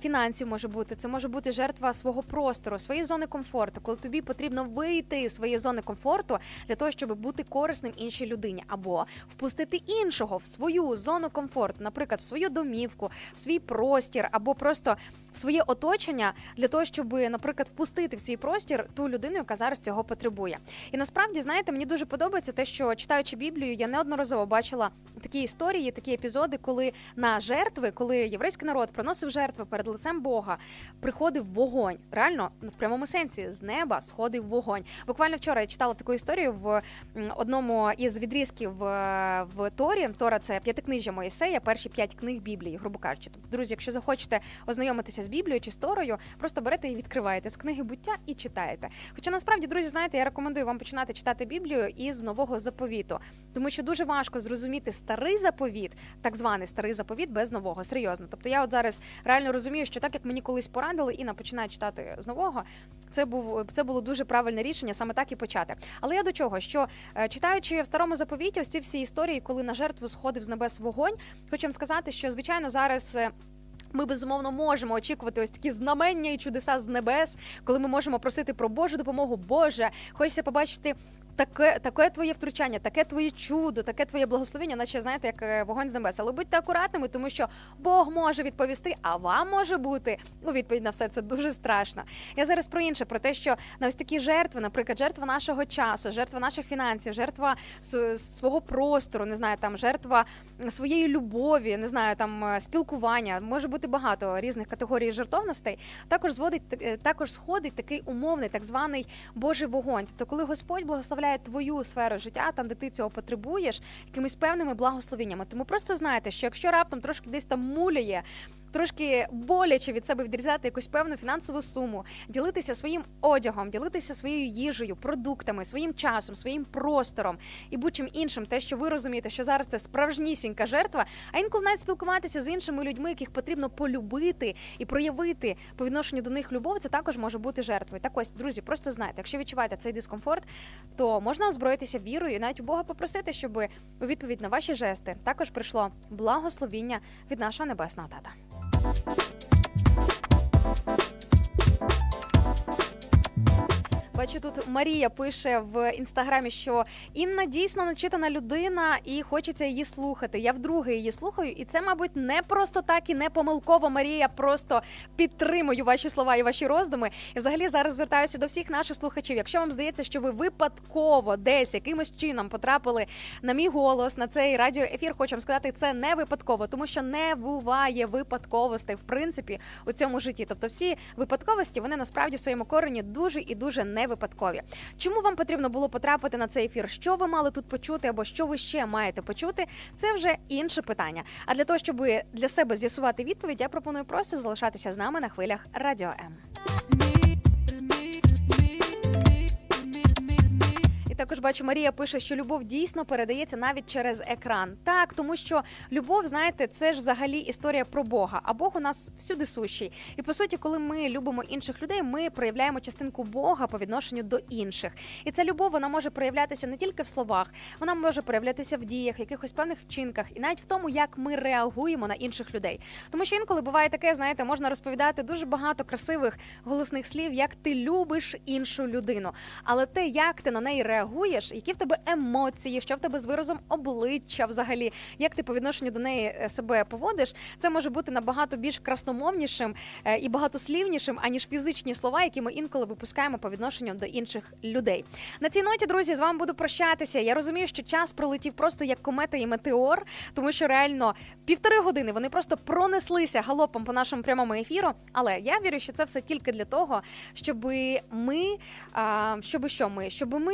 Фінансів може бути, це може бути жертва свого простору, своєї зони комфорту, коли тобі потрібно вийти з своєї зони комфорту для того, щоб бути корисним іншій людині, або впустити іншого в свою зону комфорту, наприклад, в свою домівку, в свій простір, або просто в своє оточення для того, щоб, наприклад, впустити в свій простір ту людину, яка зараз цього потребує. І насправді, знаєте, мені дуже подобається те, що читаючи Біблію, я неодноразово бачила такі історії, такі епізоди, коли на жертви, коли єврейський народ приносив жертви перед лицем Бога, приходив вогонь. Реально, в прямому сенсі, з неба сходив вогонь. Буквально вчора я читала таку історію в одному із відрізків е, в Торі. Тора це п'ятикнижжя Моїсея, перші п'ять книг Біблії, грубо кажучи. Тобто, друзі, якщо захочете ознайомитися з Біблією чи з Торою, просто берете і відкриваєте з книги буття і читаєте. Хоча насправді, друзі, знаєте, я рекомендую вам починати читати Біблію із нового заповіту, тому що дуже важко зрозуміти старий заповіт, так званий старий заповіт без нового. Серйозно. Тобто я от зараз реально розумію, що так як мені колись порадили, Інна починає читати з нового. Це був це було дуже правильне рішення, саме так і почати. Але я до чого, що е, читаючи в старому заповіті, ось ці всі історії, коли на жертву сходив з небес вогонь, хочу вам сказати, що звичайно зараз. е, Ми безумовно можемо очікувати ось такі знамення і чудеса з небес, коли ми можемо просити про Божу допомогу. Боже, хочеться побачити. Таке, таке твоє втручання, таке твоє чудо, таке твоє благословення, наче знаєте, як е, вогонь з небес. Але будьте акуратними, тому що Бог може відповісти, а вам може бути у відповідь на все це дуже страшно. Я зараз про інше, про те, що на ось такі жертви, наприклад, жертва нашого часу, жертва наших фінансів, жертва свого простору, не знаю, там жертва своєї любові, не знаю, там е, спілкування. Може бути багато різних категорій жертовностей. Також зводить е, також сходить такий умовний, так званий Божий вогонь. Тобто, коли Господь благословляє твою сферу життя, там де ти цього потребуєш, якимись певними благословеннями. Тому просто знайте, що якщо раптом трошки десь там муляє. Трошки боляче від себе відрізати якусь певну фінансову суму, ділитися своїм одягом, ділитися своєю їжею, продуктами, своїм часом, своїм простором і будь-чим іншим, те, що ви розумієте, що зараз це справжнісінька жертва, а інколи навіть спілкуватися з іншими людьми, яких потрібно полюбити і проявити по відношенню до них любов, це також може бути жертвою. Так ось, друзі, просто знайте, якщо відчуваєте цей дискомфорт, то можна озброїтися вірою і навіть у Бога попросити, щоб у відповідь на ваші жести також прийшло благословіння від нашого небесного тата. Música Бачу, тут Марія пише в інстаграмі, що Інна дійсно начитана людина і хочеться її слухати. Я вдруге її слухаю, і це, мабуть, не просто так і не помилково. Марія просто підтримую ваші слова і ваші роздуми. І взагалі зараз звертаюся до всіх наших слухачів. Якщо вам здається, що ви випадково десь якимось чином потрапили на мій голос на цей радіоефір, хочу вам сказати, це не випадково, тому що не буває випадковостей в принципі у цьому житті. Тобто, всі випадковості вони насправді в своєму корені дуже і дуже не випадкові. Чому вам потрібно було потрапити на цей ефір? Що ви мали тут почути, або що ви ще маєте почути? Це вже інше питання. А для того, щоб для себе з'ясувати відповідь, я пропоную просто залишатися з нами на хвилях Радіо М. також бачу, Марія пише, що любов дійсно передається навіть через екран. Так, тому що любов, знаєте, це ж взагалі історія про Бога. А Бог у нас всюди сущий. І по суті, коли ми любимо інших людей, ми проявляємо частинку Бога по відношенню до інших. І ця любов вона може проявлятися не тільки в словах, вона може проявлятися в діях, якихось певних вчинках, і навіть в тому, як ми реагуємо на інших людей. Тому що інколи буває таке, знаєте, можна розповідати дуже багато красивих голосних слів, як ти любиш іншу людину. Але те, як ти на неї реагуєш, які в тебе емоції, що в тебе з виразом обличчя, взагалі, як ти по відношенню до неї е, себе поводиш, це може бути набагато більш красномовнішим е, і багатослівнішим, аніж фізичні слова, які ми інколи випускаємо по відношенню до інших людей. На цій ноті, друзі, з вами буду прощатися. Я розумію, що час пролетів просто як комета і метеор, тому що реально півтори години вони просто пронеслися галопом по нашому прямому ефіру. Але я вірю, що це все тільки для того, щоб ми, щоб що ми, щоб ми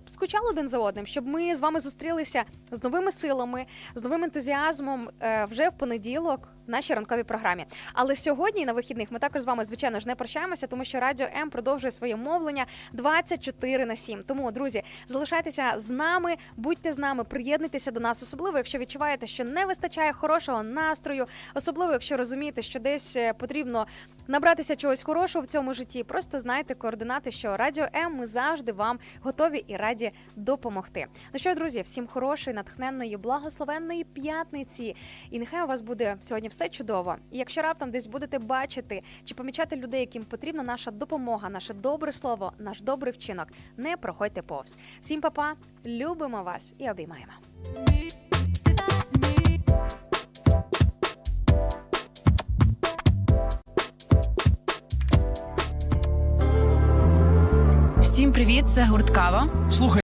скучали один за одним, щоб ми з вами зустрілися з новими силами, з новим ентузіазмом е, вже в понеділок в нашій ранковій програмі. Але сьогодні на вихідних ми також з вами, звичайно ж, не прощаємося, тому що Радіо М продовжує своє мовлення 24 на 7. Тому, друзі, залишайтеся з нами, будьте з нами, приєднуйтеся до нас, особливо, якщо відчуваєте, що не вистачає хорошого настрою, особливо, якщо розумієте, що десь е, потрібно набратися чогось хорошого в цьому житті. Просто знайте координати, що Радіо М ми завжди вам готові і раді допомогти. Ну що, друзі, всім хорошої, натхненної, благословенної п'ятниці. І нехай у вас буде сьогодні все чудово. І якщо раптом десь будете бачити чи помічати людей, яким потрібна наша допомога, наше добре слово, наш добрий вчинок, не проходьте повз. Всім па-па, любимо вас і обіймаємо. Всім привіт, це гурт Кава. Слухай.